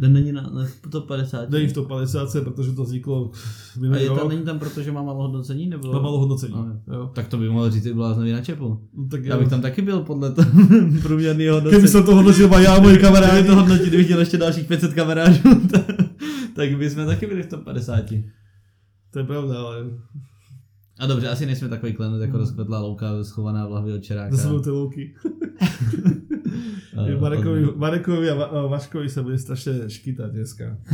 [SPEAKER 2] Ten není na, na top 50.
[SPEAKER 3] Není v top 50, protože to vzniklo
[SPEAKER 2] a
[SPEAKER 3] minulý
[SPEAKER 2] je tam,
[SPEAKER 3] rok.
[SPEAKER 2] není tam proto, že má malo hodnocení? Nebo...
[SPEAKER 3] Má malo hodnocení. Jo.
[SPEAKER 2] Tak to by mohl říct i bláznový na čepu.
[SPEAKER 3] No, tak
[SPEAKER 2] Já bych tam taky byl podle toho průměrného hodnocení.
[SPEAKER 3] Kdyby se to hodnotil já a moji
[SPEAKER 2] Kdyby
[SPEAKER 3] kamarádi.
[SPEAKER 2] to hodnotit, kdybych chtěl ještě dalších 500 kamarážů, tak bychom taky byli v top 50.
[SPEAKER 3] To je pravda, ale
[SPEAKER 2] A dobře, asi nejsme takový klenot jako rozkvetlá louka schovaná v lahvi od čeráka.
[SPEAKER 3] to jsou ty louky. Marekovi, Marekovi a Va- a Vaškovi se bude strašně škytat dneska.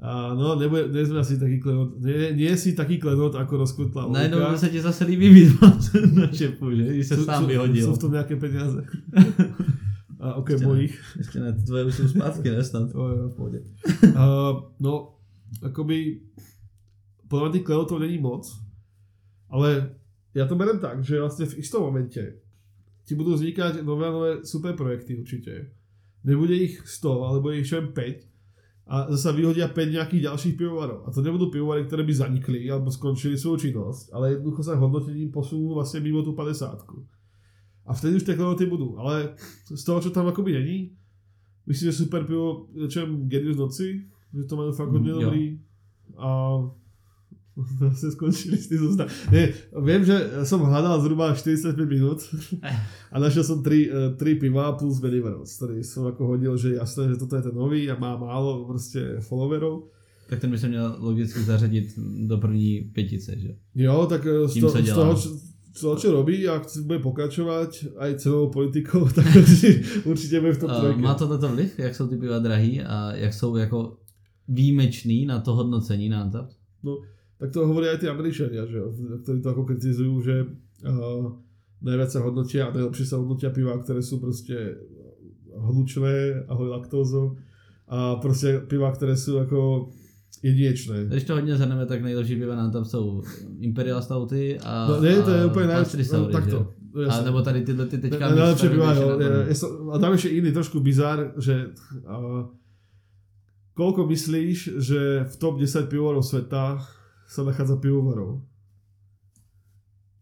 [SPEAKER 3] A no, nebude, nejsme asi taký klenot. Nie, nie si taký klenot ako rozkvetlá
[SPEAKER 2] Najednou
[SPEAKER 3] louka.
[SPEAKER 2] se ti zase líbí být na čepu, že? Když se sám vyhodil.
[SPEAKER 3] Jsou v tom nějaké peníze. A okrem
[SPEAKER 2] ne.
[SPEAKER 3] mojich.
[SPEAKER 2] Ještě ne, tvoje už jsou zpátky, ne snad?
[SPEAKER 3] Jo, jo, v pohodě. Uh, no, akoby, podľa mňa tých klenotov není moc, ale ja to berem tak, že vlastne v istom momente ti budú vznikať nové nové super projekty určite. Nebude ich 100, ale bude ich čo len 5 a zase vyhodia 5 nejakých ďalších pivovarov. A to nebudú pivovary, ktoré by zanikli alebo skončili svoju činnosť, ale jednoducho sa hodnotením posunú vlastne mimo tú 50. A vtedy už klenoty budú. Ale z toho, čo tam akoby není, myslím, že super pivo, čo viem, Genius noci, že to majú fakt hodne
[SPEAKER 2] Mm,
[SPEAKER 3] dobrý. A se skončili s tým zoznam. Nie, viem, že som hľadal zhruba 45 minút a našiel som 3, 3 piva plus Benivers, ktorý som ako hodil, že jasné, že toto je ten nový a má málo proste followerov.
[SPEAKER 2] Tak ten by se měl logicky zařadit do první pětice, že?
[SPEAKER 3] Jo, tak eh, z, to, z toho, toho, čo robí a bude pokračovať aj cenovou politikou, tak určitě, bude v tom
[SPEAKER 2] Uh,
[SPEAKER 3] trojke.
[SPEAKER 2] má to toto vliv, jak jsou ty piva drahý a jak jsou jako výjimečný na to hodnocení na Antap?
[SPEAKER 3] Tak to hovorí aj tí Američania, že jo, ktorí to ako kritizujú, že uh, najviac sa hodnotia a najlepšie sa hodnotia piva, ktoré sú proste hlučné, ahoj laktózo a prostě piva, které jsou jako jedinečné.
[SPEAKER 2] Když to hodně zhrneme, tak nejlepší piva na Antap jsou Imperial Stouty a,
[SPEAKER 3] No ne, to je
[SPEAKER 2] a
[SPEAKER 3] úplně najlepší,
[SPEAKER 2] Pastry
[SPEAKER 3] no, takto. no,
[SPEAKER 2] A nebo tady tyhle ty teďka
[SPEAKER 3] Ne-
[SPEAKER 2] mixed
[SPEAKER 3] piva, jo. ja som, a dám ešte iný trošku bizár, že uh, koľko myslíš, že v top 10 pivovarov sveta sa nachádza pivovarov?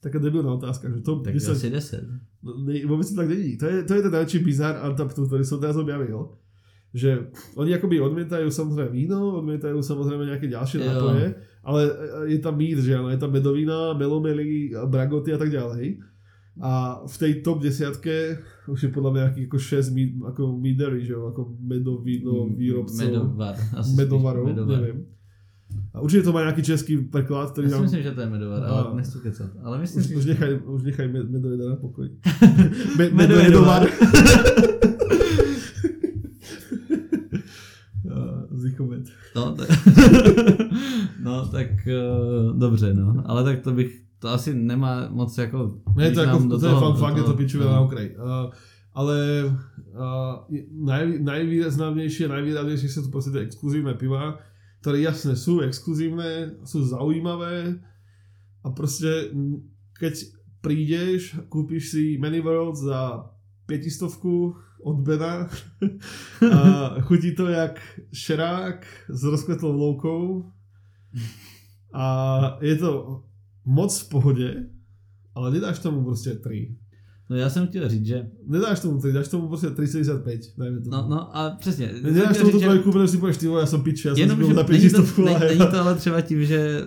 [SPEAKER 3] Taká debilná otázka, že top
[SPEAKER 2] Tak
[SPEAKER 3] 10...
[SPEAKER 2] asi 10.
[SPEAKER 3] No, ne, vôbec to tak není. To je, to je ten najväčší bizár Antaptu, ktorý som teraz objavil. Že oni akoby odmietajú samozrejme víno, odmietajú samozrejme nejaké ďalšie
[SPEAKER 2] Jo.
[SPEAKER 3] nápoje, ale je tam mír, že áno, je tam medovina, melomely, bragoty a tak ďalej. A v tej top desiatke už je podľa mňa nejakých ako 6 mí, ako mídery, že jo, ako medovino výrobcov.
[SPEAKER 2] Medovar. Asi
[SPEAKER 3] Medovarov,
[SPEAKER 2] medovar.
[SPEAKER 3] neviem. A určite to má nejaký český preklad,
[SPEAKER 2] Já
[SPEAKER 3] ktorý
[SPEAKER 2] si myslím, že to je medovar,
[SPEAKER 3] A-
[SPEAKER 2] ale nechci kecat. Ale myslím
[SPEAKER 3] Už,
[SPEAKER 2] si,
[SPEAKER 3] už nechaj, už nechaj med- medoveda na pokoji. Me,
[SPEAKER 2] medojedovar.
[SPEAKER 3] Zichomet.
[SPEAKER 2] No, tak uh, dobře, no. Ale tak to bych, to asi nemá moc jako...
[SPEAKER 3] Ne, to, je jako, to je
[SPEAKER 2] toho-
[SPEAKER 3] fun
[SPEAKER 2] do
[SPEAKER 3] fakt, je to
[SPEAKER 2] no.
[SPEAKER 3] na okraj. Uh, ale uh, naj, najvýraznější a najvýraznější jsou to prostě ty exkluzívne piva, které jasne sú exkluzívne, sú zaujímavé a prostě keď prídeš, kúpiš si Many World za 500 od Bena a chutí to jak šerák s rozkvetlou loukou a je to moc v pohodě, ale nedáš tomu prostě 3.
[SPEAKER 2] No já jsem chtěl říct, že...
[SPEAKER 3] Nedáš tomu 3, dáš tomu prostě 3,75, dajme tomu.
[SPEAKER 2] No, no a přesně.
[SPEAKER 3] Nedáš tomu tu trojku, protože si pověš, ty já jsem pič, já jsem
[SPEAKER 2] Jenom,
[SPEAKER 3] si
[SPEAKER 2] že
[SPEAKER 3] za
[SPEAKER 2] není to,
[SPEAKER 3] 500
[SPEAKER 2] není, není to ale třeba tím, že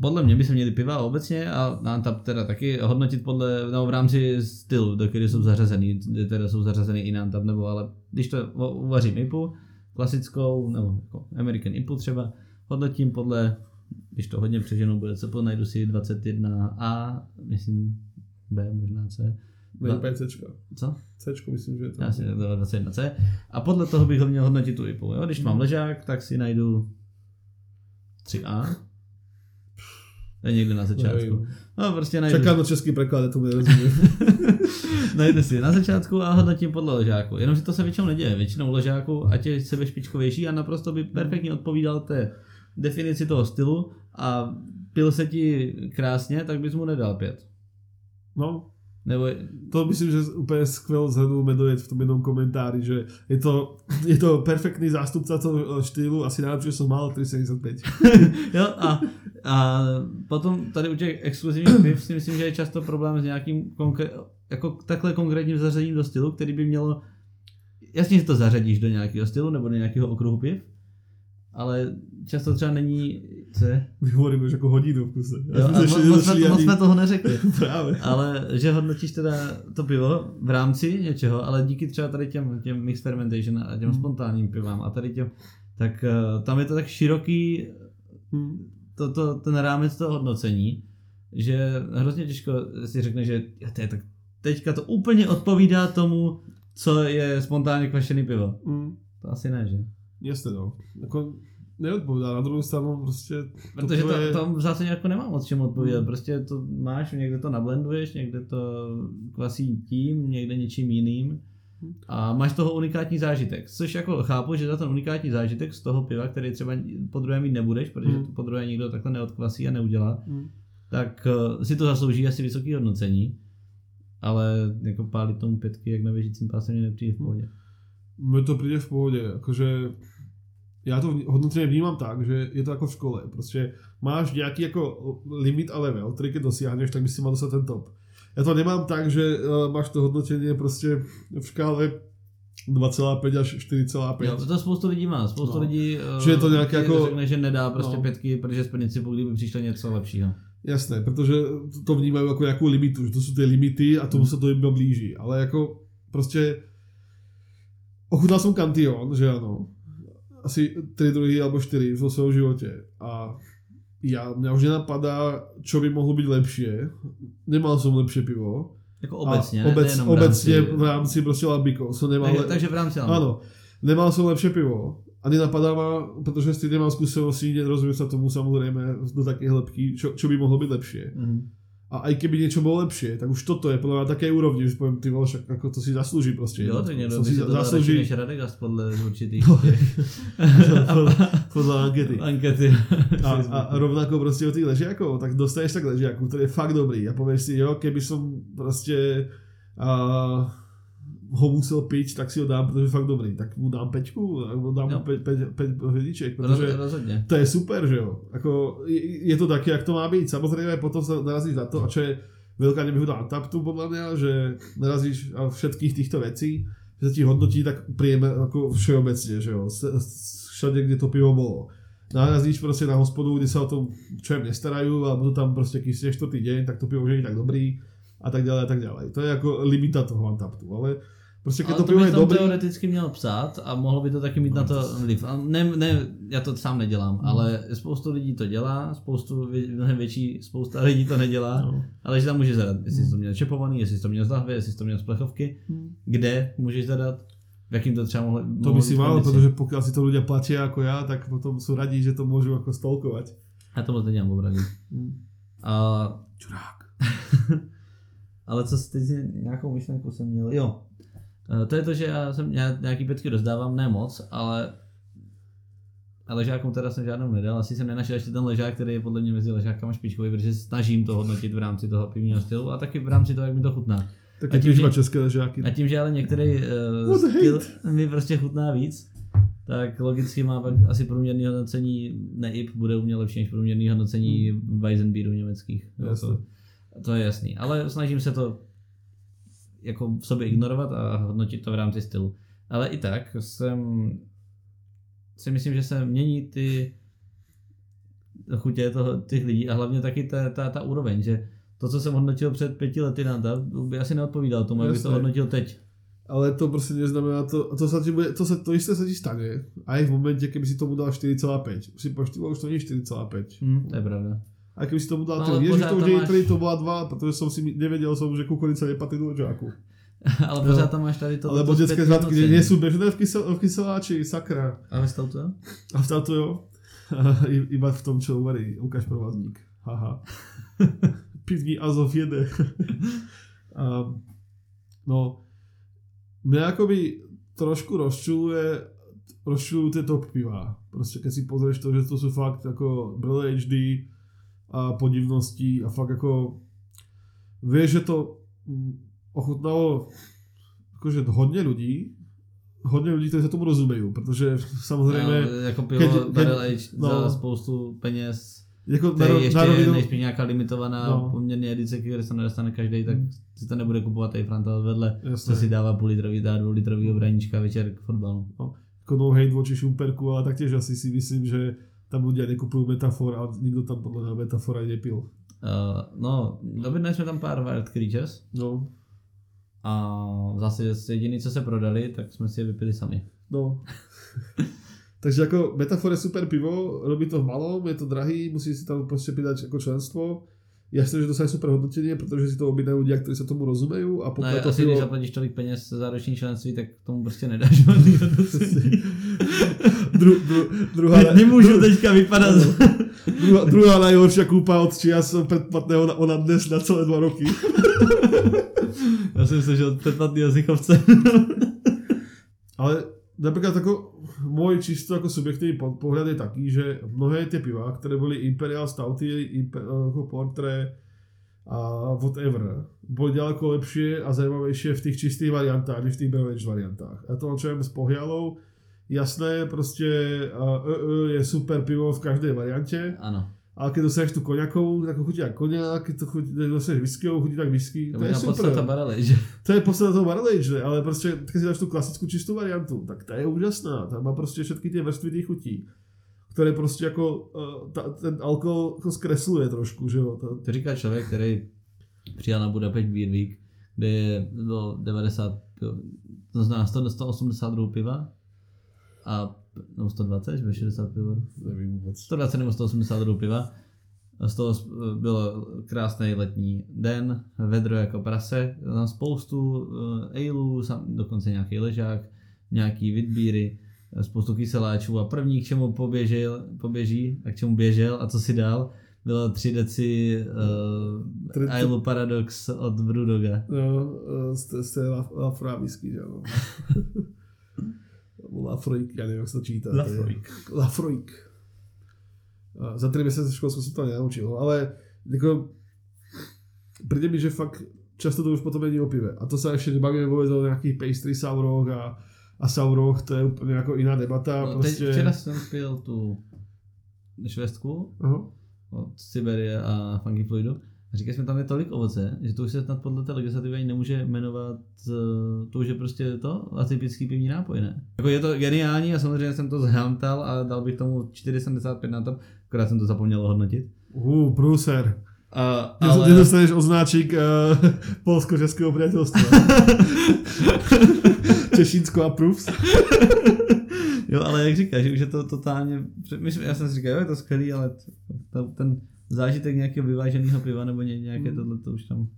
[SPEAKER 2] podle mě by se měli piva obecně a na Antap teda taky hodnotit podle, nebo v rámci stylu, do který jsou zařazený, teda jsou zařazený i na Antap, nebo ale když to uvařím IPu, klasickou, nebo jako American IPu třeba, hodnotím podle, když to hodně přeženu, bude co najdu si 21A, myslím B, možná C.
[SPEAKER 3] Není úplně Cčka.
[SPEAKER 2] Co?
[SPEAKER 3] Cčko myslím, že je to.
[SPEAKER 2] Já si to 21C. A podle toho bych ho měl hodnotit tu IPu. Jo? Když mám ležák, tak si najdu 3A. To je někde na začátku. No prostě najdu,
[SPEAKER 3] Čekám na český preklad, já tomu nerozumím.
[SPEAKER 2] najdu si na začátku a hodnotím podle ležáku. Jenomže to se většinou neděje. Většinou ležáku, ať je sebešpičkovější a naprosto by perfektně odpovídal té definici toho stylu a pil se ti krásně, tak bys mu nedal pět.
[SPEAKER 3] No,
[SPEAKER 2] Nebo
[SPEAKER 3] to myslím, že úplně skvěl zhrnul Medojet v tom jednom komentáři, že je to, je to perfektný zástupca toho štýlu, asi najlepšie som mal 375.
[SPEAKER 2] jo, a, a potom tady u těch exkluzivních piv si myslím, že je často problém s nějakým konkré- jako takhle konkrétním zařazením do stylu, který by mělo, jasně, že to zařadíš do nějakého stylu nebo do nějakého okruhu piv, ale často třeba není, co je?
[SPEAKER 3] Hovoríme už jako hodinu v kuse.
[SPEAKER 2] Jo, a moc, moc, jsme, moc jsme toho neřekli.
[SPEAKER 3] Právě.
[SPEAKER 2] Ale že hodnotíš teda to pivo v rámci něčeho, ale díky třeba tady těm, těm mixed fermentation a těm
[SPEAKER 3] Hmm.
[SPEAKER 2] spontánním pivám a tady těm, tak uh, tam je to tak široký
[SPEAKER 3] Hm.
[SPEAKER 2] to, to, ten rámec toho hodnocení, že hrozně těžko si řekne, že to je tak, teďka to úplně odpovídá tomu, co je spontánně kvašený pivo.
[SPEAKER 3] Hm.
[SPEAKER 2] To asi ne, že?
[SPEAKER 3] Jasne, no. Jako neodpovídá. Na druhou stranu prostě...
[SPEAKER 2] Protože to,
[SPEAKER 3] je-
[SPEAKER 2] to v zásadě jako nemá moc čemu odpovídat.
[SPEAKER 3] Hmm.
[SPEAKER 2] Prostě to máš, někde to nablenduješ, někde to kvasí tím, někde něčím jiným. A máš toho unikátní zážitek. Což jako chápu, že za ten unikátní zážitek z toho piva, který třeba po druhé mít nebudeš, protože
[SPEAKER 3] Hmm.
[SPEAKER 2] to po druhé nikdo takhle neodkvasí a neudělá,
[SPEAKER 3] Hm.
[SPEAKER 2] tak uh, si to zaslouží asi vysoké hodnocení. Ale jako pálit tomu pětky, jak na běžícím páse, mě nepřijde v pohodě.
[SPEAKER 3] Mne to príde v pohode, akože ja to vní- hodnotenie vnímam tak, že je to ako v škole, prostě máš nejaký jako limit a level, ktorý keď dosiahneš, tak by si mal dostať ten top. Ja to nemám tak, že uh, máš to hodnotenie prostě v škále 2,5 až 4,5.
[SPEAKER 2] Jo, to spoustu lidí má. Spoustu
[SPEAKER 3] No.
[SPEAKER 2] lidí
[SPEAKER 3] Že je to nějaké jako-
[SPEAKER 2] řekne, že nedá prostě
[SPEAKER 3] No.
[SPEAKER 2] pětky, protože z principu, kdyby přišlo něco lepšího.
[SPEAKER 3] Jasné, protože to vnímajú ako nejakú limitu, že to sú tie limity a tomu sa to iba blíži. Ale jako prostě ochutnal som Cantillon, že áno. asi tři druhy alebo čtyři v svém životě a já, mě už nenapadá, čo by mohlo být lepší. Nemal jsem lepší pivo.
[SPEAKER 2] Jako obecně, ne,
[SPEAKER 3] obec,
[SPEAKER 2] v
[SPEAKER 3] obecně
[SPEAKER 2] rámci-
[SPEAKER 3] v rámci prostě labíkov. Som nemal,
[SPEAKER 2] Takže, takže v rámci ano.
[SPEAKER 3] Áno, nemal som lepšie pivo. A nenapadá ma, pretože s tým nemám skúsenosti, nerozumiem sa tomu samozrejme do také hĺbky, čo, čo by mohlo byť lepšie.
[SPEAKER 2] Mhm.
[SPEAKER 3] A aj keby niečo bolo lepšie, tak už toto je podľa mňa na také úrovni, že poviem, ty vole, však ako to si zaslúži proste.
[SPEAKER 2] Jo, někdo
[SPEAKER 3] to
[SPEAKER 2] by si to
[SPEAKER 3] zaslúži
[SPEAKER 2] než Radegast podle určitých
[SPEAKER 3] podľa, podľa ankety.
[SPEAKER 2] ankety.
[SPEAKER 3] A, a rovnako proste od tých ležiakov, tak dostaneš tak ležiaku, ktorý je fakt dobrý a povieš si, jo, keby som proste a, ho musel piť, tak si ho dám, protože je fakt dobrý. Tak mu dám peťku, alebo dám mu pe, pe, pe, hvězdiček, protože
[SPEAKER 2] rozhodně.
[SPEAKER 3] to je super, že jo. Ako, je, je to taky, jak to má být. Samozřejmě potom se narazíš na to, a čo je veľká nevýhoda Antaptu podľa mňa, že narazíš a všetkých týchto vecí, že sa ti hodnotí tak príjemne ako všeobecne, že jo. Všade, kde to pivo bolo. Narazíš prostě na hospodu, kde sa o tom čo nestarajú, alebo to tam prostě kysne čtvrtý deň, tak to pivo už není tak dobrý a tak ďalej a tak ďalej. To je jako limita toho Antaptu, ale prostě
[SPEAKER 2] Ale
[SPEAKER 3] to pivo je dobrý,
[SPEAKER 2] teoreticky měl psát a mohlo by to taky mít na to vliv. A ne, ne, já to sám nedělám,
[SPEAKER 3] Hmm.
[SPEAKER 2] ale spoustu lidí to dělá, spoustu, mnohem větší spousta lidí to nedělá,
[SPEAKER 3] no.
[SPEAKER 2] ale že tam můžeš zadat, jestli jsi to měl čepovaný, jestli jsi to měl z lahve, jestli jsi to měl z plechovky, kde můžeš zadat, v jakým to třeba mohlo,
[SPEAKER 3] To by si mal, protože pokud si to ľudia platia ako ja, tak potom sú radí, že to môžu ako stolkovať.
[SPEAKER 2] Já to moc nedělám opravdu. A,
[SPEAKER 3] Čurák.
[SPEAKER 2] ale co jsi nějakou myšlenku jsem měl, jo. E, To je to, že já jsem já nějaký petky rozdávám, ne moc, ale a ležákům teda jsem žádnou nedal, asi jsem nenašel ještě ten ležák, který je podle mě mezi ležákama špičkový, protože snažím to hodnotit v rámci toho pivního stylu a taky v rámci toho, jak mi to chutná.
[SPEAKER 3] Tak
[SPEAKER 2] A tím, že-
[SPEAKER 3] české ležáky.
[SPEAKER 2] A tím, že ale některý uh, styl mi prostě chutná víc, tak logicky má pak asi průměrný hodnocení NEIP bude u mě lepší než průměrný hodnocení Weizenbieru německých. To, to je jasný. Ale snažím se to jako v sobě ignorovat a hodnotit to v rámci stylu. Ale i tak jsem si myslím, že se mění ty chutě toho, těch lidí a hlavně taky ta, ta, ta úroveň, že to, co jsem hodnotil před pěti lety na to, by asi neodpovídal tomu, jak bych to hodnotil teď.
[SPEAKER 3] Ale to prostě neznamená to, to, sa ti bude, to, sa, to isté sa ti stane aj v momente, keby si tomu dal 4,5. Už si poštilo, už to je 4,5.
[SPEAKER 2] Hm, to je pravda.
[SPEAKER 3] A keby si tomu dal
[SPEAKER 2] No,
[SPEAKER 3] 3,
[SPEAKER 2] ale
[SPEAKER 3] Ježiš, to už je
[SPEAKER 2] máš-
[SPEAKER 3] 3, to bola 2, protože som si nevedel som, že kukurica nepatrí do ležáku.
[SPEAKER 2] Ale pořád tam máš tady to.
[SPEAKER 3] Alebo
[SPEAKER 2] to hodnocení.
[SPEAKER 3] nie sú bežné v, kysel, v kyseláči, sakra.
[SPEAKER 2] A ve stoutu, jo?
[SPEAKER 3] A v táto jo. I- Iba v tom, čo uvarí Lukáš Provazník. Haha. Pivní Azov jede. a, no, mňa akoby trošku rozčuluje rozčulujú tie top piva. Proste keď si pozrieš to, že to sú fakt ako Brle HD a podivnosti a fakt ako vieš, že to mm, ochutnalo akože hodně lidí, hodně lidí, kteří se tomu rozumejí, protože samozřejmě
[SPEAKER 2] No, jako pivo
[SPEAKER 3] keď-
[SPEAKER 2] keď,
[SPEAKER 3] keď-
[SPEAKER 2] Barrel
[SPEAKER 3] no.
[SPEAKER 2] za spoustu peněz,
[SPEAKER 3] jako na,
[SPEAKER 2] ještě
[SPEAKER 3] na rovinu,
[SPEAKER 2] nejspíš nějaká limitovaná
[SPEAKER 3] No.
[SPEAKER 2] no. poměrně edice, které se nedostane každý, tak si to nebude kupovat tady Frantal vedle,
[SPEAKER 3] Jasné.
[SPEAKER 2] co si dává půl litrový, dá dvou litrový braníčka večer k fotbalu.
[SPEAKER 3] jako no hate voči Šumperku, ale taktiež asi si myslím, že tam ľudia nekupujú metafor a nikdo tam podľa mňa metafora nepil.
[SPEAKER 2] Uh, no, objednali jsme tam pár Wild Creatures
[SPEAKER 3] No,
[SPEAKER 2] a zase jediný, co se prodali, tak jsme si je vypili sami.
[SPEAKER 3] no. Takže jako metafor je super pivo, robí to v malom, je to drahý, musí si tam prostě přidat jako členstvo. Jasné, že dosáhne super hodnotenie, protože si to objednají ľudia, kteří se tomu rozumějí a
[SPEAKER 2] No,
[SPEAKER 3] pokud to
[SPEAKER 2] asi
[SPEAKER 3] pivo...
[SPEAKER 2] když zaplatíš tolik peněz za roční členství, tak tomu prostě nedáš žádný hodnocení.
[SPEAKER 3] Dru, dru, druhá,
[SPEAKER 2] Ne, nemůžu teďka vypadat.
[SPEAKER 3] druhá, druhá najhoršia kúpa od čias predplatného na, ona dnes na celé dva roky.
[SPEAKER 2] Já jsem se žil předplatného zichovce.
[SPEAKER 3] Ale napríklad ako môj čisto ako subjektívny po- pohľad je taký, že mnohé tie piva, ktoré boli Imperial Stouty, Imper, ako Portre a whatever, boli ďaleko lepšie a zaujímavejšie v tých čistých variantách, než v tých beverage variantách. A to, čo z pohľadov, jasné, proste uh, uh, je super pivo v každej variante,
[SPEAKER 2] Ano.
[SPEAKER 3] Ale keď dostaneš tu koňakovú, tak chutí jak koňak, keď to chutí, dostaneš whiskyovou, chutí tak whisky,
[SPEAKER 2] To
[SPEAKER 3] to
[SPEAKER 2] je
[SPEAKER 3] super.
[SPEAKER 2] barely, že?
[SPEAKER 3] To je podstata toho barrel age, ale prostě, keď si dáš tu klasickou čistou variantu, tak ta je úžasná. Tam má prostě všetky ty vrstvy těch chutí, které prostě jako uh, ta, ten alkohol jako zkresluje trošku, že jo. Ta,
[SPEAKER 2] To říká člověk, který přijel na Budapešť Beer Week, kde je bylo 90, piv- to znamená 100 182 piva a nebo 120, že bylo 60 pivovarů.
[SPEAKER 3] Nevím vůbec.
[SPEAKER 2] 120 nebo 182 piva. A Z toho byl krásný letní den, vedro jako prase, tam spoustu uh, dokonce nějaký ležák, nějaký vidbíry, eh, spoustu kyseláčů a první, k čemu poběžel, poběží a k čemu běžel a co si dal, bylo 3 deci
[SPEAKER 3] Tři-
[SPEAKER 2] uh, Ailu Paradox od Brudoga.
[SPEAKER 3] No, eh, z té- z té La- Lafroy whisky, že ano. Nebo Lafroik, já nevím, jak se to čítá.
[SPEAKER 1] Lafroik.
[SPEAKER 3] Lafroik. Za tři měsíce školskou jsem to nenaučil, ale jako přijde mi, že fakt často to už potom není o pive. A to se ještě nebavíme vůbec o nějakých pastry sauroch a, a sauroch, to je úplně jako jiná debata.
[SPEAKER 2] No,
[SPEAKER 3] prostě...
[SPEAKER 2] teď, včera jsem pil tu švestku
[SPEAKER 3] Aha.
[SPEAKER 2] od Siberie a Funky Fluidu. A říkali jsme, tam je tolik ovoce, že to už se snad podle té legislativy ani nemůže jmenovat, eh, to už je prostě to atypický pivní nápoj, ne? Jako je to geniální a samozřejmě jsem to zhamtal a dal bych tomu 4,75 na to, akorát jsem to zapomněl ohodnotit.
[SPEAKER 3] Uh, Bruser.
[SPEAKER 2] A,
[SPEAKER 3] Ale... Ty dostaneš označík uh, polsko-českého přátelstva. Češínsko approves.
[SPEAKER 2] jo, ale jak říkáš, že už je to totálně, myslím, já jsem si říkal, jo, je to skvělý, ale ten zážitek nějakého vyváženého piva nebo ně, nějaké tohle, to už tam,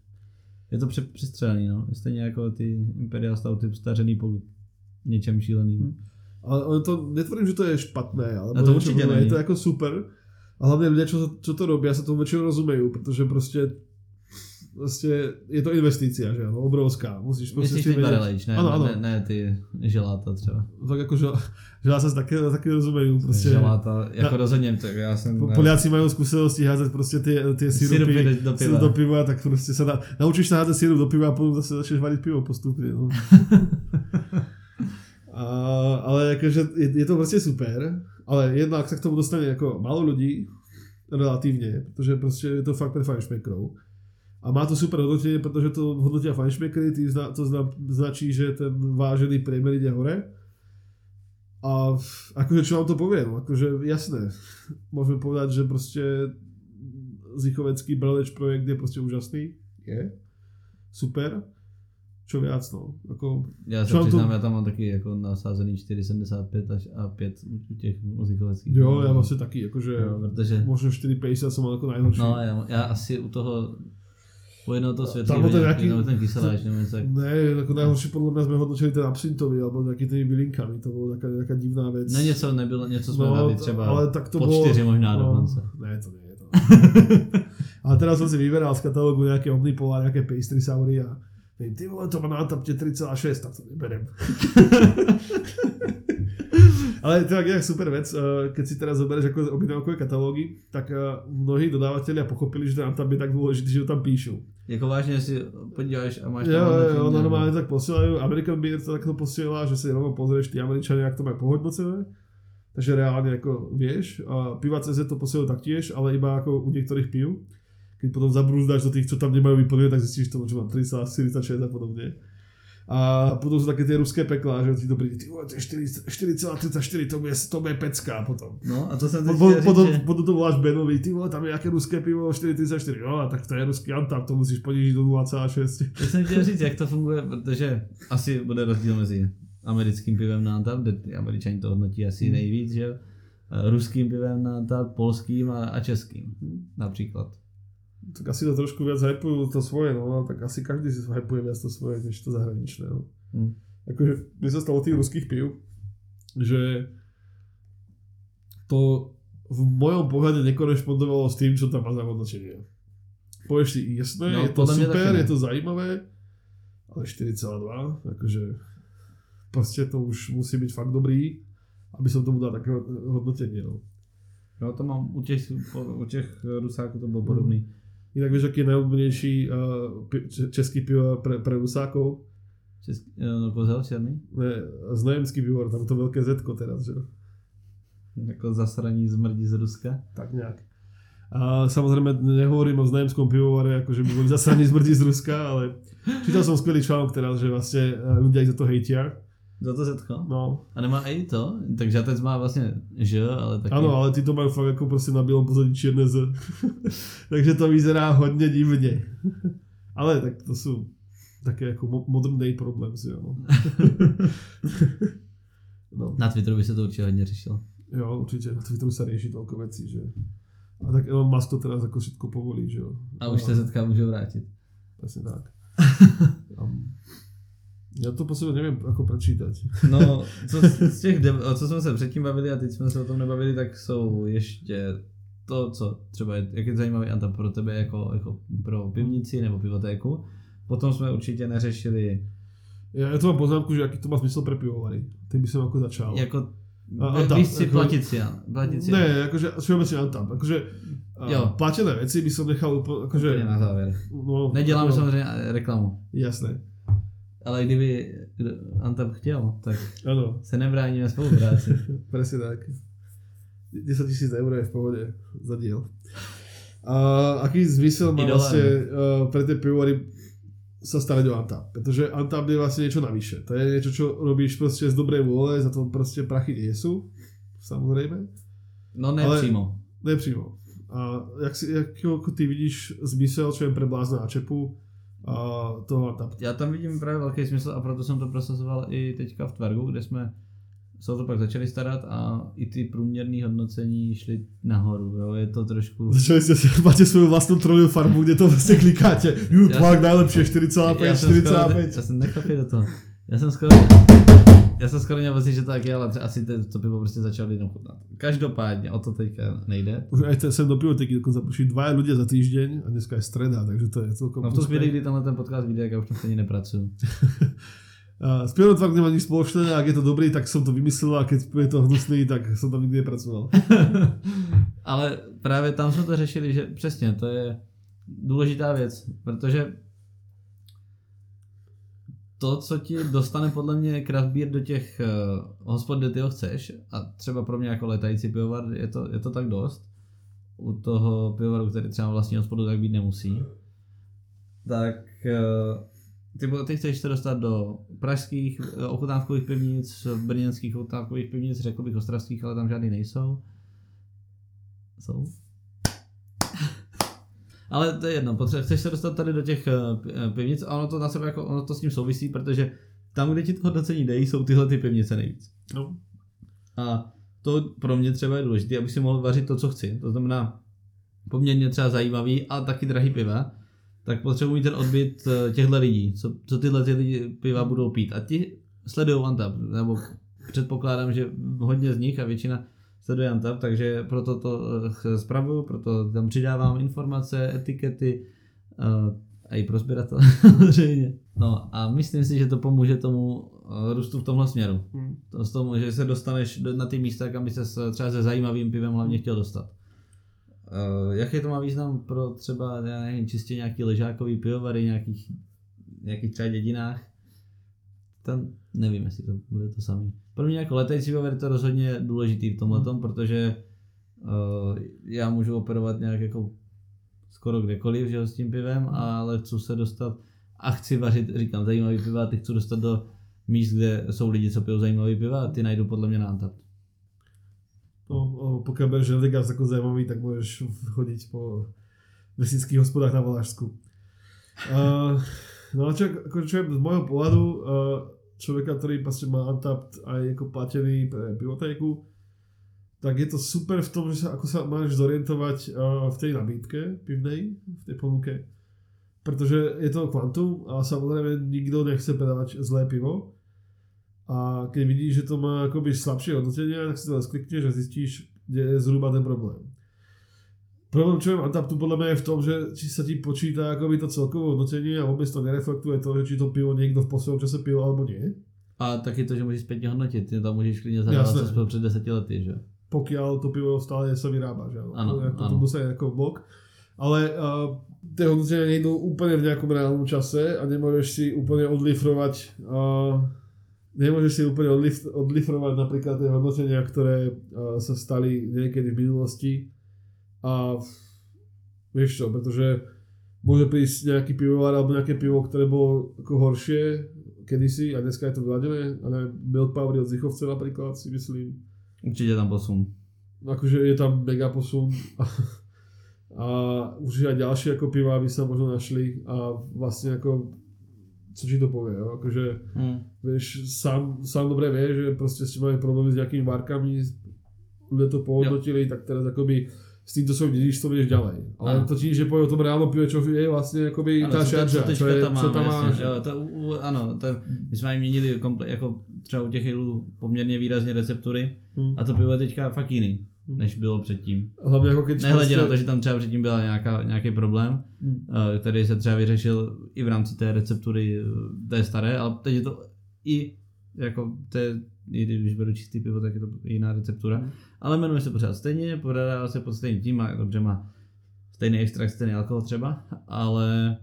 [SPEAKER 2] je to pře, přestřelený, no. Stejně jako ty Imperial Stouty stařený po něčem šíleným.
[SPEAKER 3] Ale ale to, netvrdím, že to je špatné, ale
[SPEAKER 2] A to určitě
[SPEAKER 3] je to jako super. A hlavně lidé, čo to robí, se tomu většinou rozumejí, protože prostě prostě je to investice, že ano, obrovská. Musíš prostě
[SPEAKER 2] Myslíš age, ne,
[SPEAKER 3] Ano,
[SPEAKER 2] ne,
[SPEAKER 3] ano.
[SPEAKER 2] ne, ne, ty želáta třeba.
[SPEAKER 3] Tak jako, že, že já se taky, taky rozumejí. Prostě,
[SPEAKER 2] Želáta, jako
[SPEAKER 3] Na-
[SPEAKER 2] rozhodně, tak já jsem...
[SPEAKER 3] Po- Poliáci mají zkušenosti házet prostě ty, ty
[SPEAKER 2] Syrupy
[SPEAKER 3] syrupy
[SPEAKER 2] do- do piva.
[SPEAKER 3] do piva, tak prostě se na, naučíš se házet syrup do piva a potom zase začneš varit pivo postupně. No. a, ale jakože je, je, to prostě super, ale jednak se k tomu dostane jako málo lidí, relativně, protože prostě je to fakt pre fajnšmekrov. A má to super hodnotenie, protože to tým zna, to zna, značí, že ten vážený priemer ide hore. A akože čo vám to povie, no, akože jasné, môžeme povedať, že prostě Zichovecký Braleč projekt je prostě úžasný, je, super, čo viac, no, ako,
[SPEAKER 2] Já se
[SPEAKER 3] Čo vám to-
[SPEAKER 2] já tam mám taky jako nasázený 4,75 až a 5 u těch muzikoveckých.
[SPEAKER 3] jo, já vlastně taky, akože,
[SPEAKER 2] Jo, protože,
[SPEAKER 3] možno 4,50 som mal ako najhorší.
[SPEAKER 2] no já, já asi u toho u jednoho toho světlí,
[SPEAKER 3] Tam byl ten nějaký-
[SPEAKER 2] nebo ten kyseláč, nebo něco tak.
[SPEAKER 3] Ne, jako najhorší podľa mňa sme hodnotili ten absintový, alebo taký tými bylinkami, to bolo taká, taká divná vec.
[SPEAKER 2] Ne, něco nebylo, něco jsme dali třeba
[SPEAKER 3] No, ale tak to
[SPEAKER 2] po
[SPEAKER 3] bolo,
[SPEAKER 2] čtyři možná
[SPEAKER 3] no,
[SPEAKER 2] dokonce.
[SPEAKER 3] Ne, to nie je to. ale teraz som si vyberal z katalógu nejaké Omnipola, nejaké pastry saury a ty vole, to má na tapte 3,6, tak to neberem. Ale to je super vec, eh, keď si teraz zoberieš ako objednávkové katalógy, tak eh, mnohí dodávateľia pochopili, že ten Antab je tak dôležitý, že ho tam píšu.
[SPEAKER 2] Jako vážně si podíváš a máš tam
[SPEAKER 3] jo, jo,
[SPEAKER 2] nebo-
[SPEAKER 3] normálne tak posielajú. American Beer to takto posiela, že si rovno pozrieš tí Američania, jak to majú pohodnocené. Takže reálne ako vieš. A piva CZ to posielajú taktiež, ale iba ako u niektorých piv. Keď potom zabrúzdáš do tých, čo tam nemajú vyplnené, tak zistíš to, že má 3,46 a podobne. A potom sú také tie ruské peklá, že ti to príde, ty vole, to je 4 4,34, to bude, to bude pecka potom.
[SPEAKER 2] No a to jsem teď
[SPEAKER 3] po,
[SPEAKER 2] říct,
[SPEAKER 3] potom,
[SPEAKER 2] že...
[SPEAKER 3] potom to voláš Benovi, ty vole, tam je nějaké ruské pivo 4,34, jo, a tak to je ruský Antap, to musíš ponížit do 0,6.
[SPEAKER 2] Já jsem chtěl říct, jak to funguje, protože asi bude rozdíl mezi americkým pivem na Antap, kde ty američani to hodnotí asi
[SPEAKER 3] Hmm.
[SPEAKER 2] nejvíc, že ruským pivem na Antap, polským a, a českým například.
[SPEAKER 3] Tak asi to trošku viac hypujú to svoje, no, tak asi každý si hypuje viac to svoje, než to zahraničné, no.
[SPEAKER 2] Hm.
[SPEAKER 3] Akože, mne sa stalo tých ruských piv, že to v mojom pohľade nekorešpondovalo s tým, čo tam má za hodnotenie. Povieš si, jasné,
[SPEAKER 2] No,
[SPEAKER 3] je to super, je to zajímavé, ale 4,2, akože proste to už musí byť fakt dobrý, aby som tomu dal také hodnotenie, no.
[SPEAKER 2] Jo, to mám u těch, u těch Rusáků to bylo podobný.
[SPEAKER 3] Inak vieš, aký je najobľúbenejší uh, český pivo pre, pre Rusákov?
[SPEAKER 2] Český, no, kozel černý?
[SPEAKER 3] Ne, znojemský pivovar, tam to veľké Z teraz, že jo?
[SPEAKER 2] Jako zasraní zmrdí z Ruska.
[SPEAKER 3] Tak nejak. A samozrejme nehovorím o znojemskom pivovare, ako že by boli zasraní zmrdí z Ruska, ale čítal som skvelý článok teraz, že vlastne eh, ľudia ich za to hejtia.
[SPEAKER 2] Za to zetko?
[SPEAKER 3] No,
[SPEAKER 2] A nemá i to? Takže žatec má vlastně Ž, ale taky...
[SPEAKER 3] áno, ale ty to majú fakt ako proste na bielom pozadí čierne Z. Takže to vyzerá hodne divne. ale tak to sú také ako mo- modern day problems, jo. no. No.
[SPEAKER 2] Na Twitteru by se to určitě hodně řešilo.
[SPEAKER 3] Jo, určitě. Na Twitteru sa rieši toľko vecí, že... A tak Elon Musk to teraz ako všetko povolí, že jo.
[SPEAKER 2] A už se setka může vrátit.
[SPEAKER 3] Presne tak. Um, ja to po sebe neviem ako prečítať.
[SPEAKER 2] No, co z těch, o co jsme se předtím bavili a teď jsme se o tom nebavili, tak jsou ještě to, co třeba je, jak je zajímavý Anta pro tebe jako, jako pro pivnici nebo pivotéku. Potom jsme určitě neřešili
[SPEAKER 3] Ja, ja tu mám poznámku, že aký to má zmysel pre pivovary. Tým by som ako začal.
[SPEAKER 2] jako
[SPEAKER 3] A- a
[SPEAKER 2] Vy-
[SPEAKER 3] tak,
[SPEAKER 2] víš si
[SPEAKER 3] jako-
[SPEAKER 2] platit si, platit si.
[SPEAKER 3] Ne, akože všeobecne Antap. Akože
[SPEAKER 2] Jo.
[SPEAKER 3] platené veci by som nechal úplne, akože...
[SPEAKER 2] Úplně na závěr.
[SPEAKER 3] No,
[SPEAKER 2] Neděláme
[SPEAKER 3] ako-
[SPEAKER 2] samozřejmě reklamu.
[SPEAKER 3] Jasné.
[SPEAKER 2] Ale kdyby Antap chtěl, tak
[SPEAKER 3] Áno,
[SPEAKER 2] se nebráníme spolupráci.
[SPEAKER 3] presne tak. 10 tisíc eur je v pohode za diel. A aký zmysel má vlastne uh, pre tie pivovary sa starať o Antap? Pretože Antap je vlastne niečo navyše. To je niečo, čo robíš proste z dobrej vôle, za to proste prachy nie sú. Samozrejme.
[SPEAKER 2] No ne
[SPEAKER 3] Ale-
[SPEAKER 2] přímo.
[SPEAKER 3] Nepřímo. A jak, si, jak jako ty vidíš zmysel, čo je pre blázna a čepu a toho Antap?
[SPEAKER 2] Já tam vidím právě velký smysl a proto jsem to prosazoval i teďka v Tvargu, kde jsme se o to pak začali starat a i ty průměrné hodnocení šly nahoru. Jo. Je to trošku...
[SPEAKER 3] Začali ste, máte svoju vlastnú trojovú farmu, kde to vlastne klikáte. Ju,
[SPEAKER 2] Ja
[SPEAKER 3] tlak najlepšie, 4,5,
[SPEAKER 2] já jsem skoro,
[SPEAKER 3] 4,5.
[SPEAKER 2] já jsem nechlapil do toho. Já jsem skoro, já jsem skoro měl pocit, že to tak je, ale asi to, to pivo prostě začalo lidem chutnat. Každopádně o to teďka nejde.
[SPEAKER 3] Už aj sem do pivoteky dokonca prišli dvaja ľudia za týždeň a dneska je streda, takže to je celkom...
[SPEAKER 2] No v tu chvíli, kdy tenhle ten podcast vyjde, jak já už tam stejně nepracuju.
[SPEAKER 3] S pivom tvak nemá nič spoločné, ak je to dobrý, tak som to vymyslel a keď je to hnusný, tak som tam nikdy nepracoval.
[SPEAKER 2] Ale právě tam jsme to řešili, že přesně, to je důležitá věc, protože to, co ti dostane podle mě craft beer do těch uh, hospod, kde ty ho chceš, a třeba pro mě jako letající pivovar je to, je to tak dost, u toho pivovaru, který třeba vlastní hospodu, tak být nemusí, tak uh, ty, ty chceš se dostat do pražských eh, ochutnávkových pivnic, brněnských ochutnávkových pivnic, řekl bych ostravských, ale tam žádný nejsou. Jsou? Ale to je jedno, potře- chceš se dostat tady do těch eh, eh, pivnic a ono to na sebe jako, ono to s tím souvisí, protože tam, kde ti to hodnocení dejí, jsou tyhle ty pivnice nejvíc.
[SPEAKER 3] No.
[SPEAKER 2] A to pro mě třeba je důležité, abych si mohl vařit to, co chci. To znamená poměrně třeba zajímavý a taky drahý piva, tak potřebuji ten odbyt eh, těchto lidí, co, co tyhle ty lidi piva budou pít. A ti sledují Antap, nebo předpokládám, že hodně z nich a většina sleduje Antap, takže proto to eh, spravuju, proto tam přidávám informace, etikety eh, a i pro sběratele samozřejmě. No a myslím si, že to pomůže tomu eh, růstu v tomhle směru.
[SPEAKER 3] Hm.
[SPEAKER 2] To z tomu, že se dostaneš do- na ty místa, kam by se třeba se zajímavým pivem hlavně chtěl dostat. Uh, jaký to má význam pro třeba, já nevím, čistě nějaký ležákový pivovary, nějakých, nějakých třeba dědinách? Tam nevím, jestli to bude to samý. Pro mě jako letající pivovar je to rozhodně důležitý v tomhle,
[SPEAKER 3] Hmm.
[SPEAKER 2] protože uh, já můžu operovat nějak jako skoro kdekoliv, že s tím pivem, ale chci se dostat a chci vařit, říkám, zajímavý piva, ty chci dostat do míst, kde jsou lidi, co pijou zajímavý piva a ty najdou podle mě na Antap.
[SPEAKER 3] No, o, pokiaľ bereš Legas ako zaujímavý, tak môžeš chodiť po vesnických hospodách na Valašsku. Uh, no a čo, ako, čo je z môjho pohľadu uh, človeka, ktorý vlastne má Untapped aj ako platený pre pivotéku, tak je to super v tom, že ako sa máš zorientovať uh, v tej nabídke pivnej, v tej ponuke. Pretože je to kvantum a samozrejme nikto nechce predávať zlé pivo. A keď vidíš, že to má akoby slabšie hodnotenia, tak si to len sklikneš a zistíš, kde je zhruba ten problém. Problém, je Antaptu podľa mňa je v tom, že či sa ti počíta akoby to celkové hodnotenie a vôbec to nereflektuje to, že či to pivo niekto v poslednom čase pil alebo nie.
[SPEAKER 2] A taky to, že můžeš zpětně hodnotit, ty tam můžeš klidně zadávat, co byl před deseti lety, že?
[SPEAKER 3] pokiaľ to pivo stále sa vyrába, že áno.
[SPEAKER 2] Áno,
[SPEAKER 3] To je- to
[SPEAKER 2] áno.
[SPEAKER 3] musí ako blok. Ale uh, tie hodnotenia nejdú úplne v nejakom reálnom čase a nemôžeš si úplne odlifrovať uh, nemôžeš si úplne odlif, odlifrovať napríklad tie hodnotenia, ktoré uh, sa stali niekedy v minulosti a vieš čo, pretože môže prísť nejaký pivovar alebo nejaké pivo, ktoré bolo ako horšie kedysi a dneska je to vyladené, ale Milk Power od Zichovce napríklad si myslím,
[SPEAKER 2] Určitě tam posun.
[SPEAKER 3] akože je tam mega posun a, a už aj ďalšie ako piva by sa možno našli a vlastne ako co ti to povie, jo? akože
[SPEAKER 2] Hmm.
[SPEAKER 3] vieš, sám, sám dobre vie, že proste ste mali problémy s nejakými markami, ľudia to pohodnotili, tak teraz akoby s týmto svojím dedičstvom ideš ďalej. Ale
[SPEAKER 2] Áno.
[SPEAKER 3] to ti, že povie o tom reálnom pive, čo je vlastne akoby
[SPEAKER 2] Ano, co, te-
[SPEAKER 3] šarža,
[SPEAKER 2] co
[SPEAKER 3] je,
[SPEAKER 2] tam máme,
[SPEAKER 3] tam
[SPEAKER 2] jasně,
[SPEAKER 3] máš.
[SPEAKER 2] že jo, to, u- ano, to, my jsme jim měnili komple, jako třeba u těch hilů poměrně výrazně receptury
[SPEAKER 3] Hm.
[SPEAKER 2] a to pivo je teďka fakt jiný,
[SPEAKER 3] Hm.
[SPEAKER 2] než bylo předtím.
[SPEAKER 3] Hlavne ako keď
[SPEAKER 2] Nehledě
[SPEAKER 3] proste-
[SPEAKER 2] na to, že tam třeba předtím byl nějaká, nějaký problém,
[SPEAKER 3] Hm.
[SPEAKER 2] eh, který se třeba vyřešil i v rámci té receptury eh, té staré, ale teď je to i jako té, když beru čistý pivo, tak je to jiná receptura. Ale jmenuje se pořád stejně, podává se pod stejným tím, má, dobře má stejný extrakt, stejný alkohol třeba, ale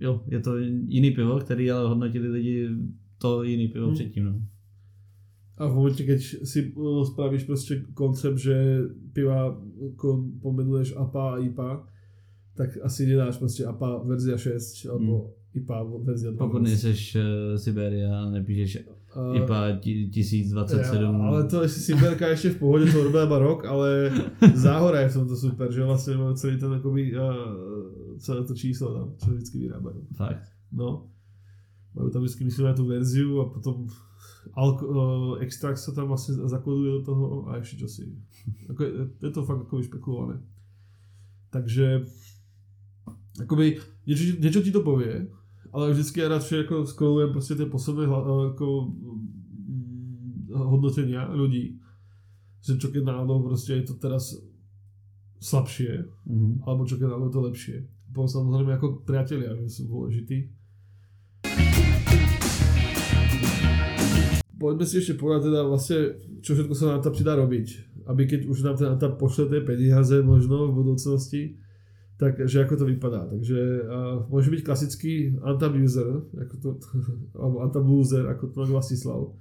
[SPEAKER 2] jo, je to jiný pivo, který ale hodnotili lidi to jiný pivo
[SPEAKER 3] Hmm.
[SPEAKER 2] předtím. No.
[SPEAKER 3] A v momente, keď si uh, spravíš proste koncept, že piva pomenuješ APA a IPA, tak asi nedáš proste APA verzia 6 alebo IPA verzia 12.
[SPEAKER 2] Pokud nejseš uh, Siberia, nepíšeš
[SPEAKER 3] A-
[SPEAKER 2] IPA ti- 1027.
[SPEAKER 3] Ja, ale to ešte Siberka ešte v pohode, to iba rok, ale Záhora je v tomto super, že vlastne majú celý ten akoby, uh, celé to číslo tam, čo vždycky vyrábajú.
[SPEAKER 2] Fakt.
[SPEAKER 3] No. Majú tam vždycky myslím aj tú verziu a potom alko, uh, extrakt sa tam vlastne zakoduje do toho a ešte čosi. Ako je, je to fakt akoby špekulované. Takže akoby niečo, ti- niečo ti to povie, ale vždycky ja radšej ako scrollujem proste tie posledné hla- uh, ako, mm, hodnotenia ľudí. Že čo keď náhodou proste je to teraz slabšie,
[SPEAKER 2] Mhm.
[SPEAKER 3] alebo čo keď náhodou je to lepšie. Potom samozrejme ako priatelia, že sú dôležití. Poďme si ešte povedať teda vlastne, čo všetko sa nám tam dá robiť. Aby keď už nám ten Antap pošle tie peniaze možno v budúcnosti, tak že ako to vypadá. Takže uh, môže byť klasický Antap user, ako to, alebo Antap loser, ako to Vlastislav.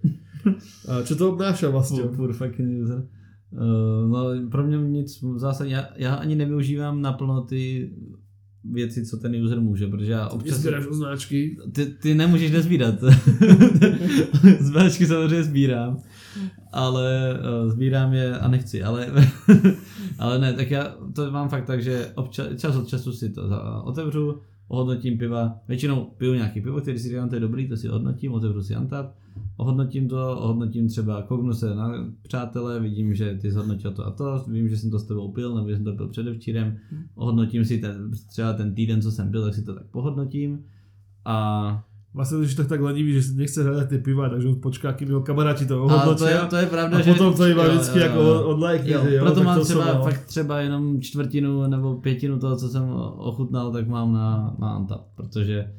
[SPEAKER 3] A čo to obnáša vlastne?
[SPEAKER 2] Poor, poor fucking user. Uh, no, pro mě nic v zásadě, já, já ani nevyužívám naplno ty věci, co ten user může, protože já občas...
[SPEAKER 3] Nezbieráš označky,
[SPEAKER 2] Ty, ty nemůžeš nezbírat. Zbíračky samozřejmě sbírám, ale uh, sbírám je a nechci, ale, ale ne, tak já to mám fakt tak, že občas, čas od času si to otevřu, ohodnotím piva, většinou piju nějaký pivo, který si říkám, to je dobrý, to si hodnotím, otevřu si Antap, ohodnotím to, ohodnotím třeba, kouknu se na přátelé, vidím, že ty zhodnotil to a to, vím, že jsem to s tebou pil, nebo že jsem to pil předevčírem, ohodnotím si ten, třeba ten týden, co jsem pil, tak si to tak pohodnotím. A
[SPEAKER 3] Vlastne už tak tak lenivý, že si nechce hľadať tie piva, takže on počká, kým jeho kamaráti to
[SPEAKER 2] A to je, to je pravda,
[SPEAKER 3] a
[SPEAKER 2] že...
[SPEAKER 3] potom to iba vždycky
[SPEAKER 2] jo,
[SPEAKER 3] jako odlajkne,
[SPEAKER 2] Jo,
[SPEAKER 3] jo,
[SPEAKER 2] proto mám třeba
[SPEAKER 3] mal.
[SPEAKER 2] fakt třeba jenom čtvrtinu nebo pětinu toho, co jsem ochutnal, tak mám na, na Antap, protože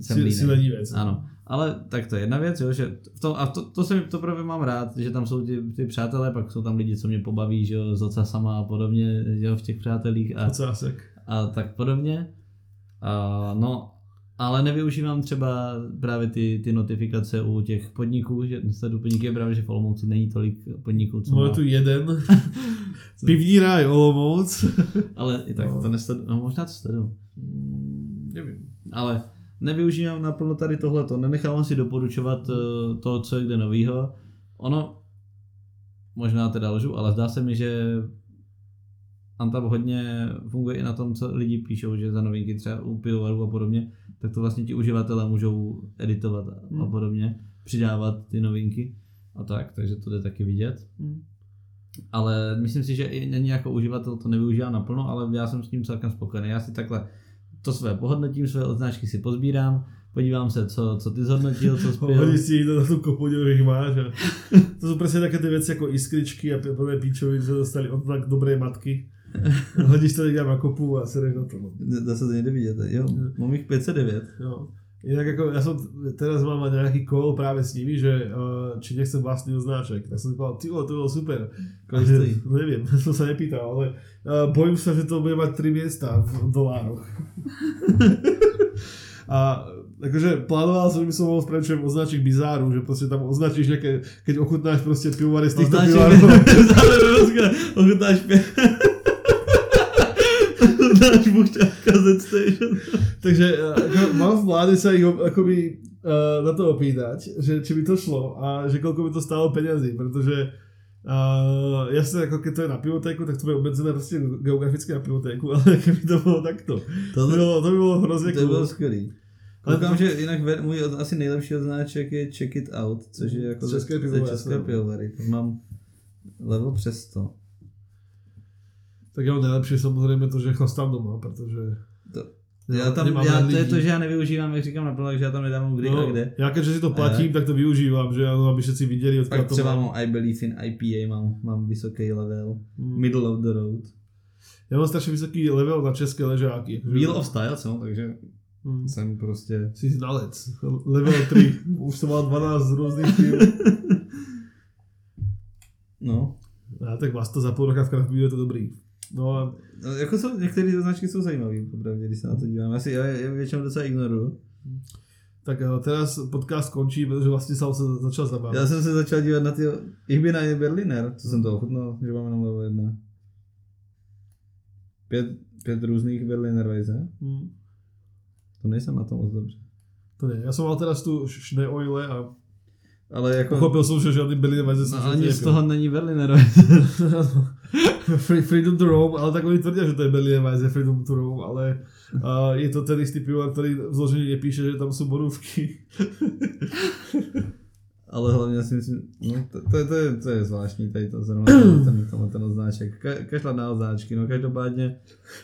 [SPEAKER 2] jsem
[SPEAKER 3] si, si lenivec.
[SPEAKER 2] Ano, ale tak to je jedna věc, jo, že v tom, a to, to, se, to právě mám rád, že tam jsou ty, ty přátelé, pak jsou tam lidi, co mě pobaví, že jo, s ocasama a podobně, že jo, v těch přátelích a,
[SPEAKER 3] Ocásek.
[SPEAKER 2] a tak podobně. A, no, ale nevyužívám třeba právě ty, ty notifikace u těch podniků, že sleduju podniky, je právě, že v Olomouci není tolik podniků, co
[SPEAKER 3] Máme
[SPEAKER 2] má,
[SPEAKER 3] tu jeden. Pivní ráj Olomouc.
[SPEAKER 2] ale i tak
[SPEAKER 3] No.
[SPEAKER 2] to nesleduju, no možná to sleduju,
[SPEAKER 3] Mm, Nevím.
[SPEAKER 2] ale nevyužívám naplno tady tohleto, nenechávám si doporučovat eh, to, co je kde novýho. Ono, možná teda lžu, ale zdá se mi, že Antap hodně funguje i na tom, co lidi píšou, že za novinky třeba u pivovarů a podobně, tak to vlastně ti uživatelé můžou editovat a, a
[SPEAKER 3] Hmm.
[SPEAKER 2] podobně, přidávat ty novinky a tak, takže to jde taky vidět.
[SPEAKER 3] Hmm.
[SPEAKER 2] Ale myslím si, že i není jako uživatel to nevyužívá naplno, ale já jsem s tím celkem spokojený. Já si takhle to své pohodnotím, své odznáčky si pozbírám, podívám se, co, co ty zhodnotil, co spěl.
[SPEAKER 3] Hodí si to na tú kopu, že ich máš. A to sú presne také tie veci ako iskričky a plné píčoviny, čo dostali od tak dobrej matky. Hodíš to někam na kopu a sereš na to. No.
[SPEAKER 2] Dá se to někde vidět, jo. Mám jich 509.
[SPEAKER 3] Jo. Inak ako, ja som teraz mám mať nejaký call práve s nimi, že uh, či nechcem vlastný označek. Tak som si povedal, ty to bolo super. Takže, no neviem, som sa nepýtal, ale uh, bojím sa, že to bude mať 3 miesta v dolároch. A akože plánoval som, že by som mohol spraviť čo označík bizáru, že proste tam označíš nejaké, keď ochutnáš proste pivovary z týchto pivárov.
[SPEAKER 2] Ochutnáš Ochutnáš buchťáka ze station.
[SPEAKER 3] Takže uh, ako, mám v pláne sa ich o- akoby uh, na to opýtať, že či by to šlo a že koľko by to stálo peňazí, pretože uh, jasne, ako keď to je na pivotéku, tak to bude obmedzené prostě geograficky na pivotéku, ale keby to bolo takto,
[SPEAKER 2] To,
[SPEAKER 3] to by bolo, to by bolo hrozne
[SPEAKER 2] to bylo
[SPEAKER 3] cool.
[SPEAKER 2] skvělý. Koukám, že jinak ve- můj asi nejlepší odznáček je Check It Out, což je jako
[SPEAKER 3] České
[SPEAKER 2] ze- české pivovary. Mám level přes to.
[SPEAKER 3] Tak jo, nejlepší samozřejmě to, že chlastám doma, protože...
[SPEAKER 2] to
[SPEAKER 3] Já
[SPEAKER 2] tam, já, to je to, že já nevyužívám, jak říkám naplno, takže já tam nedávám kdy a kde.
[SPEAKER 3] já keďže si to platím, tak to využívám, že ano, aby všetci viděli, odkud to
[SPEAKER 2] třeba
[SPEAKER 3] mám.
[SPEAKER 2] mám I Believe in IPA, mám, mám vysoký level.
[SPEAKER 3] Hmm.
[SPEAKER 2] Middle of the road.
[SPEAKER 3] Já mám strašně vysoký level na české ležáky.
[SPEAKER 2] Wheel of Style, co? Takže
[SPEAKER 3] Hmm.
[SPEAKER 2] jsem prostě...
[SPEAKER 3] Jsi znalec. Level 3. Už jsem mal 12 různých pil.
[SPEAKER 2] No.
[SPEAKER 3] A tak vás to za půl roka v craft je to dobrý. No
[SPEAKER 2] no jako jsou, některé značky jsou zajímavé, popravdě, když se na to dívám. Já si já, já většinou docela ignoruju.
[SPEAKER 3] tak eh, teraz podcast končí, protože vlastně jsem se začal zabavit.
[SPEAKER 2] Já jsem se začal dívat na ty Ich bin ein Berliner, co jsem to ochutnal, že máme na level 1. Pět, pět různých Berliner Weisse.
[SPEAKER 3] Hmm.
[SPEAKER 2] To nejsem na tom moc dobře.
[SPEAKER 3] To ne, já jsem mal teraz tu šné oile a
[SPEAKER 2] Ale jako...
[SPEAKER 3] pochopil jsem, že žádný Berlin Weisse
[SPEAKER 2] no, ani z toho není Berliner Weisse.
[SPEAKER 3] Free- Freedom to roam, ale tak oni tvrdí, že to je Berlin Weisse Freedom to roam, ale uh, je to ten istý pivovar, který vloženě nepíše, že tam jsou borůvky.
[SPEAKER 2] Ale hlavně si myslím, no to, to, je- to, je, to je zvláštní tady to zrovna ten, ten, ten, odznáček. Ka, kašlat na odznáčky, no každopádně.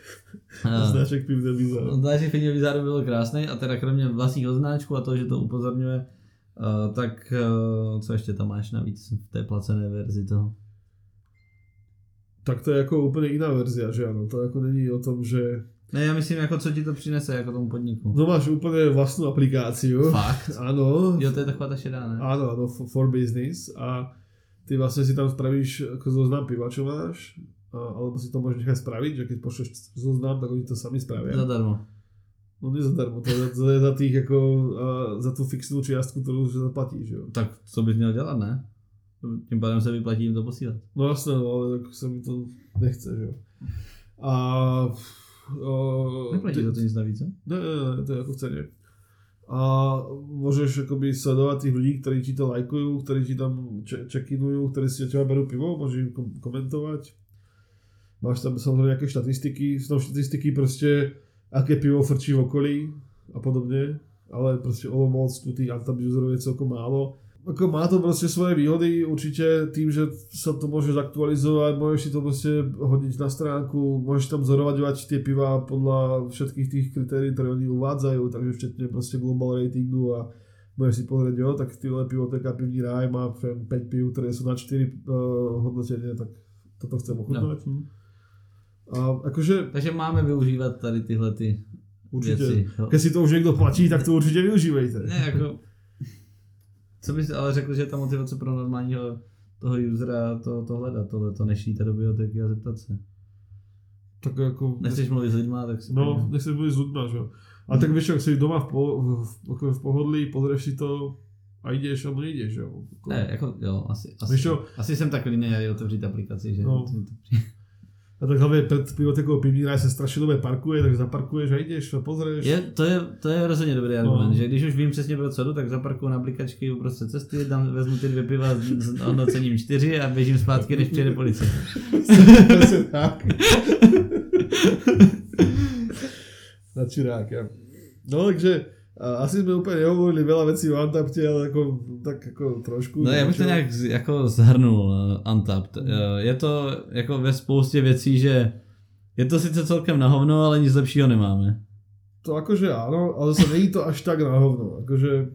[SPEAKER 2] a-
[SPEAKER 3] Znáček pivné víza.
[SPEAKER 2] Odznáček Fidel Vizáru byl krásný a teda kromě vlastních odznáčků a toho, že to upozorňuje, uh, tak uh, co ještě tam máš navíc v té placené verzi toho?
[SPEAKER 3] Tak to je jako úplně jiná verzia, že ano, to jako není o tom, že
[SPEAKER 2] Ne, já myslím, jako co ti to přinese, jako tomu podniku.
[SPEAKER 3] no máš úplně vlastní aplikaci, jo?
[SPEAKER 2] Fakt?
[SPEAKER 3] Ano,
[SPEAKER 2] Jo, to je taková ta šedá, ne?
[SPEAKER 3] Áno, áno, for, for business a ty vlastne si tam spravíš ako zoznam piva, čo máš, a, alebo si to môžeš nechať spraviť, že keď pošleš zoznam, tak oni to sami spravia.
[SPEAKER 2] Zadarmo.
[SPEAKER 3] No nie zadarmo, to je, to je za tých ako, a, za tú fixnú čiastku, ktorú už zaplatíš, jo.
[SPEAKER 2] Tak co bys měl dělat, ne? Tím pádem se vyplatí jim to posílat.
[SPEAKER 3] No jasné, no, ale tak sa mi to nechce, že jo. A... a
[SPEAKER 2] Neplatí
[SPEAKER 3] ty-
[SPEAKER 2] za to nic navíc, co?
[SPEAKER 3] Ne, ne, ne, to je ako v cene. A môžeš akoby sledovať tých ľudí, ktorí ti to lajkujú, ktorí ti tam če- čekinujú, ktorí si od teba berú pivo, môžeš im kom- komentovať. Máš tam samozrejme nejaké štatistiky, sú tam štatistiky proste, aké pivo frčí v okolí a podobne, ale proste Olomouc, tu tých Antab userov je celkom málo. Ako má to proste svoje výhody, určite tým, že sa to môže zaktualizovať, môžeš si to proste hodiť na stránku, môžeš tam zorovať tie piva podľa všetkých tých kritérií, ktoré oni uvádzajú, takže včetne proste global ratingu a môžeš si pozrieť, jo, tak ty pivoteka pivní ráj má 5 piv, ktoré sú na 4 uh, hodnotenie, tak toto chcem ochutnať.
[SPEAKER 2] No.
[SPEAKER 3] A akože
[SPEAKER 2] Takže máme využívat tady tyhle ty
[SPEAKER 3] určite,
[SPEAKER 2] věci. jo.
[SPEAKER 3] keď si to už niekto platí, tak to určite využívejte.
[SPEAKER 2] Ne, jako... Co bys ale řekl, že je ta motivace pro normálního toho usera to, to hledat, tohle to než jít do biblioteky a zeptat se.
[SPEAKER 3] Tak ako...
[SPEAKER 2] Nechceš mluvit s lidma, tak si
[SPEAKER 3] No, nechceš mluvit s ľuďma, že jo. A tak vieš, ak si doma v, po, v, v, v pohodlí, pozrieš si to a ideš, alebo nejdeš, že jo. Ako-
[SPEAKER 2] Ne, jako jo, asi, asi,
[SPEAKER 3] Víš čo?
[SPEAKER 2] asi jsem takový nej otevřít aplikaci, že?
[SPEAKER 3] No.
[SPEAKER 2] To mi to přijde.
[SPEAKER 3] A tak hlavne pred pivotekou pivní ráj sa strašne dobre parkuje, tak zaparkuješ a ideš a pozrieš.
[SPEAKER 2] Je, to, je, to je rozhodně dobrý argument,
[SPEAKER 3] No.
[SPEAKER 2] že když už vím přesně pro co jdu, tak zaparkuju na aplikačky uprostřed cesty, dám, vezmu ty dvě piva s s hodnocením čtyři a běžím zpátky, než přijede policie.
[SPEAKER 3] Presne tak. Na čurák, ja. No takže asi sme úplne nehovorili veľa vecí o Antapte, ale ako, tak ako trošku.
[SPEAKER 2] No já bych to nějak jako zhrnul, uh, Untapped. Uh, je to jako ve spoustě věcí, že je to sice celkem na hovno, ale nic lepšího nemáme.
[SPEAKER 3] To akože áno, ale zase není to až tak na hovno. Akože,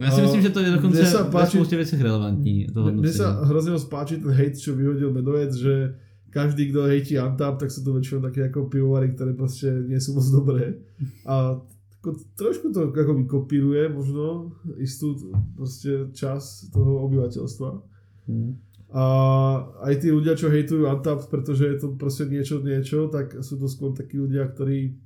[SPEAKER 2] Já si myslím, že to je dokonce
[SPEAKER 3] sa
[SPEAKER 2] ve
[SPEAKER 3] páči-
[SPEAKER 2] spoustě věcech relevantní.
[SPEAKER 3] Sa
[SPEAKER 2] hodnocení.
[SPEAKER 3] hrozne moc páči ten hate, čo vyhodil Medovec, že každý, kdo hejtí Antap, tak sú to väčšinou také ako pivovary, ktoré proste nie sú moc dobré. A ako, trošku to ako kopíruje možno istú proste čas toho obyvateľstva.
[SPEAKER 2] Hmm.
[SPEAKER 3] A aj tí ľudia, čo hejtujú Antap, pretože je to proste niečo, niečo, tak sú to skôr takí ľudia, ktorí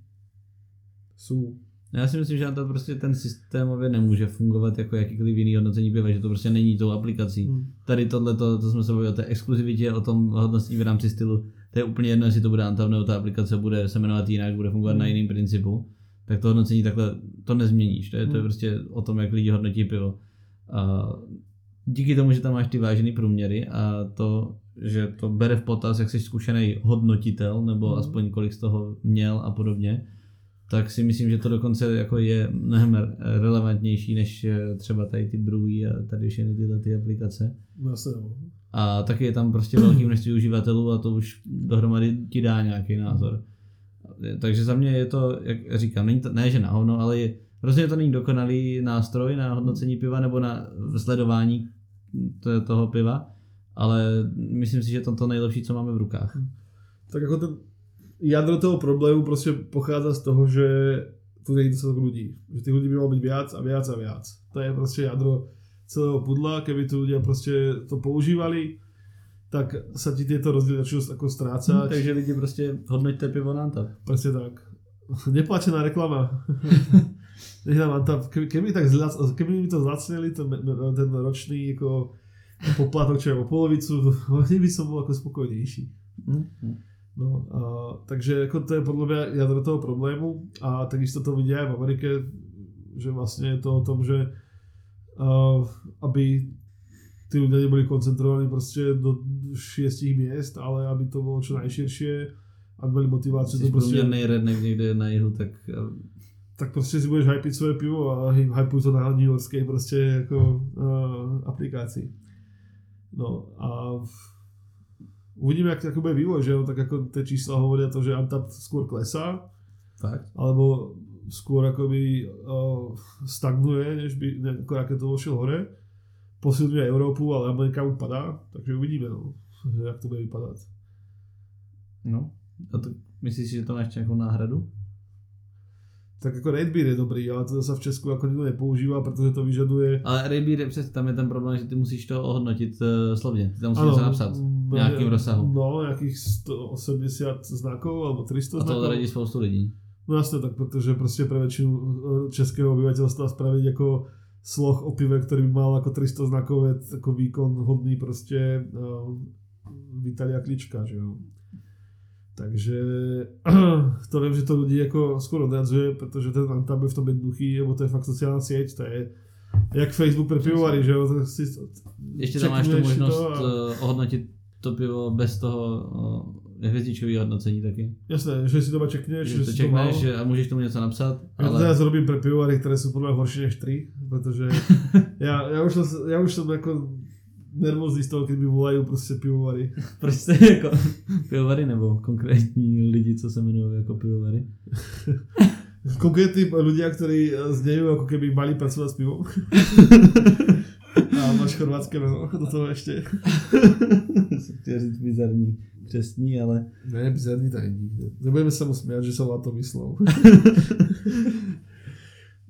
[SPEAKER 3] sú
[SPEAKER 2] Já si myslím, že to prostě ten systémově nemůže fungovat jako jakýkoliv jiný hodnocení piva, že to prostě není tou aplikací.
[SPEAKER 3] Hmm.
[SPEAKER 2] Tady tohle, to, to jsme se bavili o té exkluzivitě, o tom hodnocení v rámci stylu, to je úplně jedno, jestli to bude Antav nebo ta aplikace bude se jmenovat jinak, bude fungovat
[SPEAKER 3] Hmm.
[SPEAKER 2] na jiném principu, tak to hodnocení takhle, to nezměníš, to je, to je
[SPEAKER 3] Hmm.
[SPEAKER 2] prostě o tom, jak lidi hodnotí pivo. A díky tomu, že tam máš ty vážené průměry a to, že to bere v potaz, jak jsi zkušený hodnotitel, nebo
[SPEAKER 3] Hmm.
[SPEAKER 2] aspoň kolik z toho měl a podobně, tak si myslím, že to dokonce jako je mnohem relevantnější než třeba tady ty Brewy a tady všechny tyhle ty aplikace.
[SPEAKER 3] Zase, no.
[SPEAKER 2] A taky je tam prostě velký množství uživatelů a to už dohromady ti dá nějaký názor. Takže za mě je to, jak říkám, není to, ne že na hovno, ale je, rozhodně to není dokonalý nástroj na hodnocení piva nebo na sledování toho piva, ale myslím si, že to je to nejlepší, co máme v rukách.
[SPEAKER 3] Tak jako ten jadro toho problému prostě pochádza z toho, že tu není dostatok ľudí. Že tých ľudí by malo byť viac a viac a viac. To je prostě jadro celého pudla, keby tu ľudia prostě to používali, tak sa ti tieto rozdiely začnú ako strácať.
[SPEAKER 2] Hmm, takže lidi prostě hodnoťte pivo na to.
[SPEAKER 3] Presne tak. Neplačená reklama. Nech nám tam, keby, tak zlac, keby mi to zlacnili, ten, ten ročný jako poplatok, čo je o polovicu, hodně by som bol ako spokojnější. Mm. No, a, takže jako to je podle mě jadro toho problému a takisto to vidí v Amerike, že vlastně je to o tom, že uh, aby ty ľudia neboli koncentrovaní prostě do šiestich miest, ale aby to bylo čo najširšie, aby měli motivaci.
[SPEAKER 2] to prostě... redneck někde na jihu, tak...
[SPEAKER 3] Tak prostě si budeš hypit svoje pivo a hypuj to na New Yorkskej prostě jako uh, aplikaci. No a uvidíme, jak, jak bude vývoj, že jo, tak jako ty čísla hovorí to, že Antap skôr klesá,
[SPEAKER 2] tak.
[SPEAKER 3] alebo skôr akoby uh, stagnuje, než by, ne, ako raketovo šel hore. Posilňuje Európu, ale Amerika mu padá, takže uvidíme, no, jak to bude vypadat.
[SPEAKER 2] No, a to myslíš, že to máš nějakou náhradu?
[SPEAKER 3] tak jako Raidbeer je dobrý, ale to zase v Česku jako nikdo nepoužívá, protože to vyžaduje...
[SPEAKER 2] Ale Raidbeer, přes tam je ten problém, že ty musíš to ohodnotit uh, slovně, ty tam musíš ano, napsat v nějakým rozsahu.
[SPEAKER 3] No, nějakých 180 znaků, nebo 300 znaků.
[SPEAKER 2] A to radí spoustu lidí.
[SPEAKER 3] No jasně, tak protože prostě pro většinu eh, českého obyvatelstva spravit jako sloh o pive, který mal jako 300 znakov, je jako výkon hodný prostě uh, Vitalia Klička, že jo. Takže to vím, že to lidi jako skoro odradzuje, protože ten Antab je v tom jednoduchý, nebo to je fakt sociální síť, to je jak Facebook pro pivovary, že jo. Si
[SPEAKER 2] Ještě tam máš tu možnost to a... Eh, ohodnotit to pivo bez toho hvězdičkového hodnocení taky.
[SPEAKER 3] Jasné, že si to čekneš,
[SPEAKER 2] že, že to čekneš že, a můžeš tomu něco napsat.
[SPEAKER 3] Já ale... to teraz robím pro pivovary, které jsou podle mě horší než tři, protože já, já, už, já už jsem jako nervózní z toho, když mi volají prostě pivovary.
[SPEAKER 2] Proč jste jako pivovary nebo konkrétní lidi, co se jmenují jako pivovary?
[SPEAKER 3] Konkrétní lidé, kteří znějí jako keby mali pracovat s pivom. A máš chorvatské jméno do toho ještě.
[SPEAKER 2] Jsem chtěl říct bizarní křesní, ale...
[SPEAKER 3] Ne, bizarní tajní. Nebudeme se mu smět, že jsou na to myslou.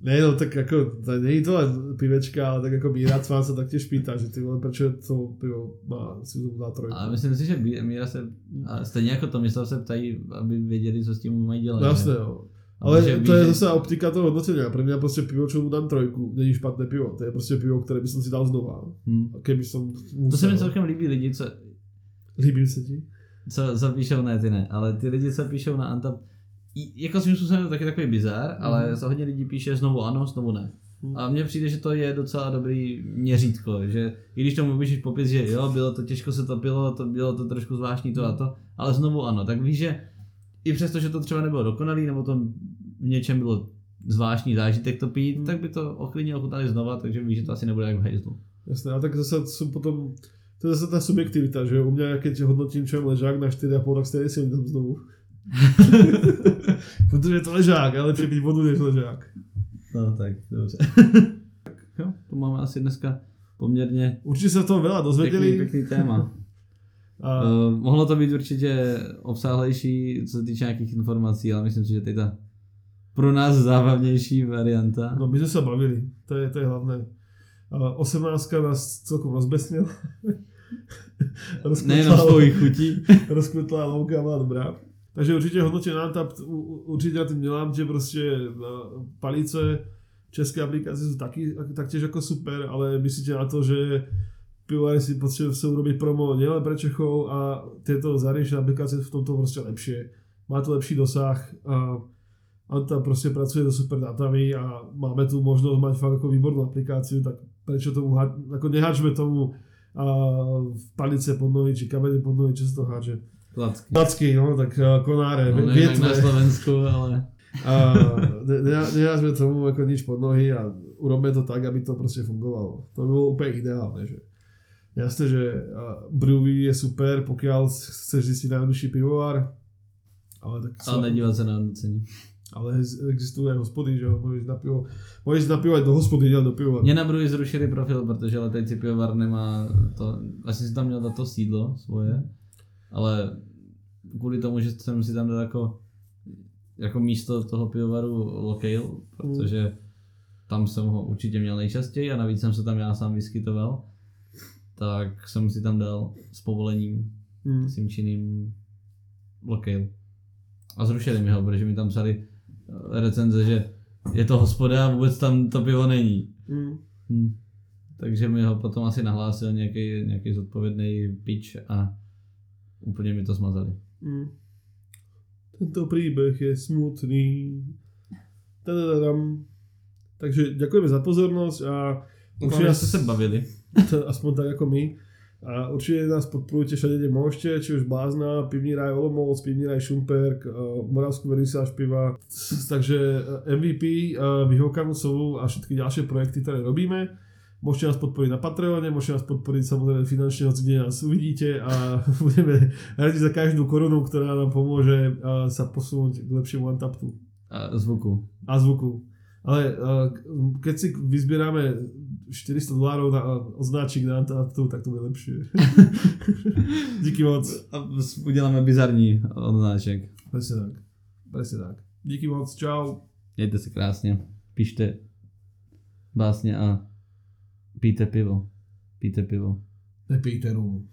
[SPEAKER 3] Ne, no tak jako, to není to len pivečka, ale tak jako Míra Cván se tak těž pýta, že ty vole, proč to pivo má, si to dá trojku.
[SPEAKER 2] Ale myslím si, že Míra se, a stejně jako to myslel se ptají, aby věděli, co s tím mají dělat.
[SPEAKER 3] Jasně, jo. Ale to ví, je zase optika toho hodnocení. Pro mě prostě pivo, čo mu dám trojku, není špatné pivo. To je prostě pivo, které bych si dal znova. Hmm. Keby som musel.
[SPEAKER 2] To se mi celkem líbí lidi, co...
[SPEAKER 3] Líbí se ti?
[SPEAKER 2] Co, co píšou, ne ty ne, ale ty lidi, co píšou na Antap, jako svým způsobem to taky takový bizar, mm. ale za hodně lidí píše znovu ano, znovu ne. Mm. A mně přijde, že to je docela dobrý měřítko, že i když tomu píšeš popis, že jo, bylo to těžko se topilo, to bylo to trošku zvláštní to a to, ale znovu ano, tak víš, že i přesto, že to třeba nebylo dokonalý, nebo to v něčem bylo zvláštní zážitek to pít, mm. tak by to oklidně ochutnali znova, takže víš, že to asi nebude jak v hejzlu.
[SPEAKER 3] Jasné, a tak zase jsou potom, to je zase ta subjektivita, že u mě, keď hodnotím čem ležák na 4,5, tak stejně si tam znovu. Protože je to ležák, ale lepší být vodu než ležák.
[SPEAKER 2] No tak, dobře. tak jo, to máme asi dneska poměrně...
[SPEAKER 3] Určitě se to veľa dozvěděli.
[SPEAKER 2] Pěkný, pěkný téma. A... Uh, mohlo to být určitě obsáhlejší, co se týče nějakých informací, ale myslím si, že teď ta pro nás zábavnější varianta.
[SPEAKER 3] No my jsme se bavili, to je, to je hlavné. 18 nás celkom rozbesnila.
[SPEAKER 2] Nejenom svojí chutí.
[SPEAKER 3] rozkvetla louka byla dobrá. Takže určitě hodnotě nám určitě na tím dělám, že prostě eh, palice české aplikace jsou taky, taktěž jako super, ale myslíte na to, že pivovary si potřebují se urobit promo nielen pre Čechov a tyto zahraniční aplikace v tomto prostě lepší. Má to lepší dosah a Anta prostě pracuje do super datami a máme tu možnost mať fakt jako výbornou aplikáciu, tak prečo tomu, jako nehačme tomu a v palice pod nohy, či kamene pod nohy, čo sa to háže.
[SPEAKER 2] Klacky.
[SPEAKER 3] Klacky, no, tak konáre,
[SPEAKER 2] no, větve. na Slovensku, ale...
[SPEAKER 3] A ne, ne, nenázme tomu jako nič pod nohy a urobme to tak, aby to prostě fungovalo. To by bylo úplně ideálne, že Jasné, že brewery je super, pokiaľ chceš zistiť najlepší pivovar, ale tak...
[SPEAKER 2] Ale nedívat se na hodnocení.
[SPEAKER 3] Ale existují hospody, že jo, můžeš na pivo, můžeš na pivo do hospody, ne do pivovaru.
[SPEAKER 2] Mě na Bruji zrušili profil, protože letejci pivovar nemá to, vlastně si tam měl dát to sídlo svoje, ale kvůli tomu, že jsem si tam dal jako, jako místo toho pivovaru Locale, protože tam jsem ho určitě měl nejčastěji a navíc jsem se tam já sám vyskytoval, tak jsem si tam dal s povolením hmm. s činným Locale. A zrušili mi ho, protože mi tam psali recenze, že je to hospoda a vůbec tam to pivo není. Hmm. Hmm. Takže mi ho potom asi nahlásil nějaký, nějaký zodpovědný pitch a úplně mi to smazali. Hmm.
[SPEAKER 3] Tento příběh je smutný. Tadadadam. Takže děkujeme za pozornost a
[SPEAKER 2] Určitě jste se bavili.
[SPEAKER 3] To, aspoň tak jako my. A určitě nás podporujte všade, kde môžete, či už Blázna, Pivní raj Olomouc, Pivní raj Šumperk, Moravskú vernisáž piva. Takže MVP, Vyhokanu sovu a všetky ďalšie projekty, ktoré robíme. Môžete nás podporiť na Patreone, môžete nás podporiť samozrejme finančne, hoci kde nás uvidíte a budeme radi za každú korunu, ktorá nám pomôže sa posunúť k lepšiemu Antaptu.
[SPEAKER 2] A zvuku.
[SPEAKER 3] A zvuku. Ale keď si vyzbierame 400 dolárov na označík na Antatu, tak to bude lepší. Díky moc.
[SPEAKER 2] A uděláme bizarní označek.
[SPEAKER 3] Přesně tak. Přesně tak. Díky moc, čau.
[SPEAKER 2] Mějte se krásně. Píšte básně a pijte pivo. Pijte pivo.
[SPEAKER 3] Nepijte rum.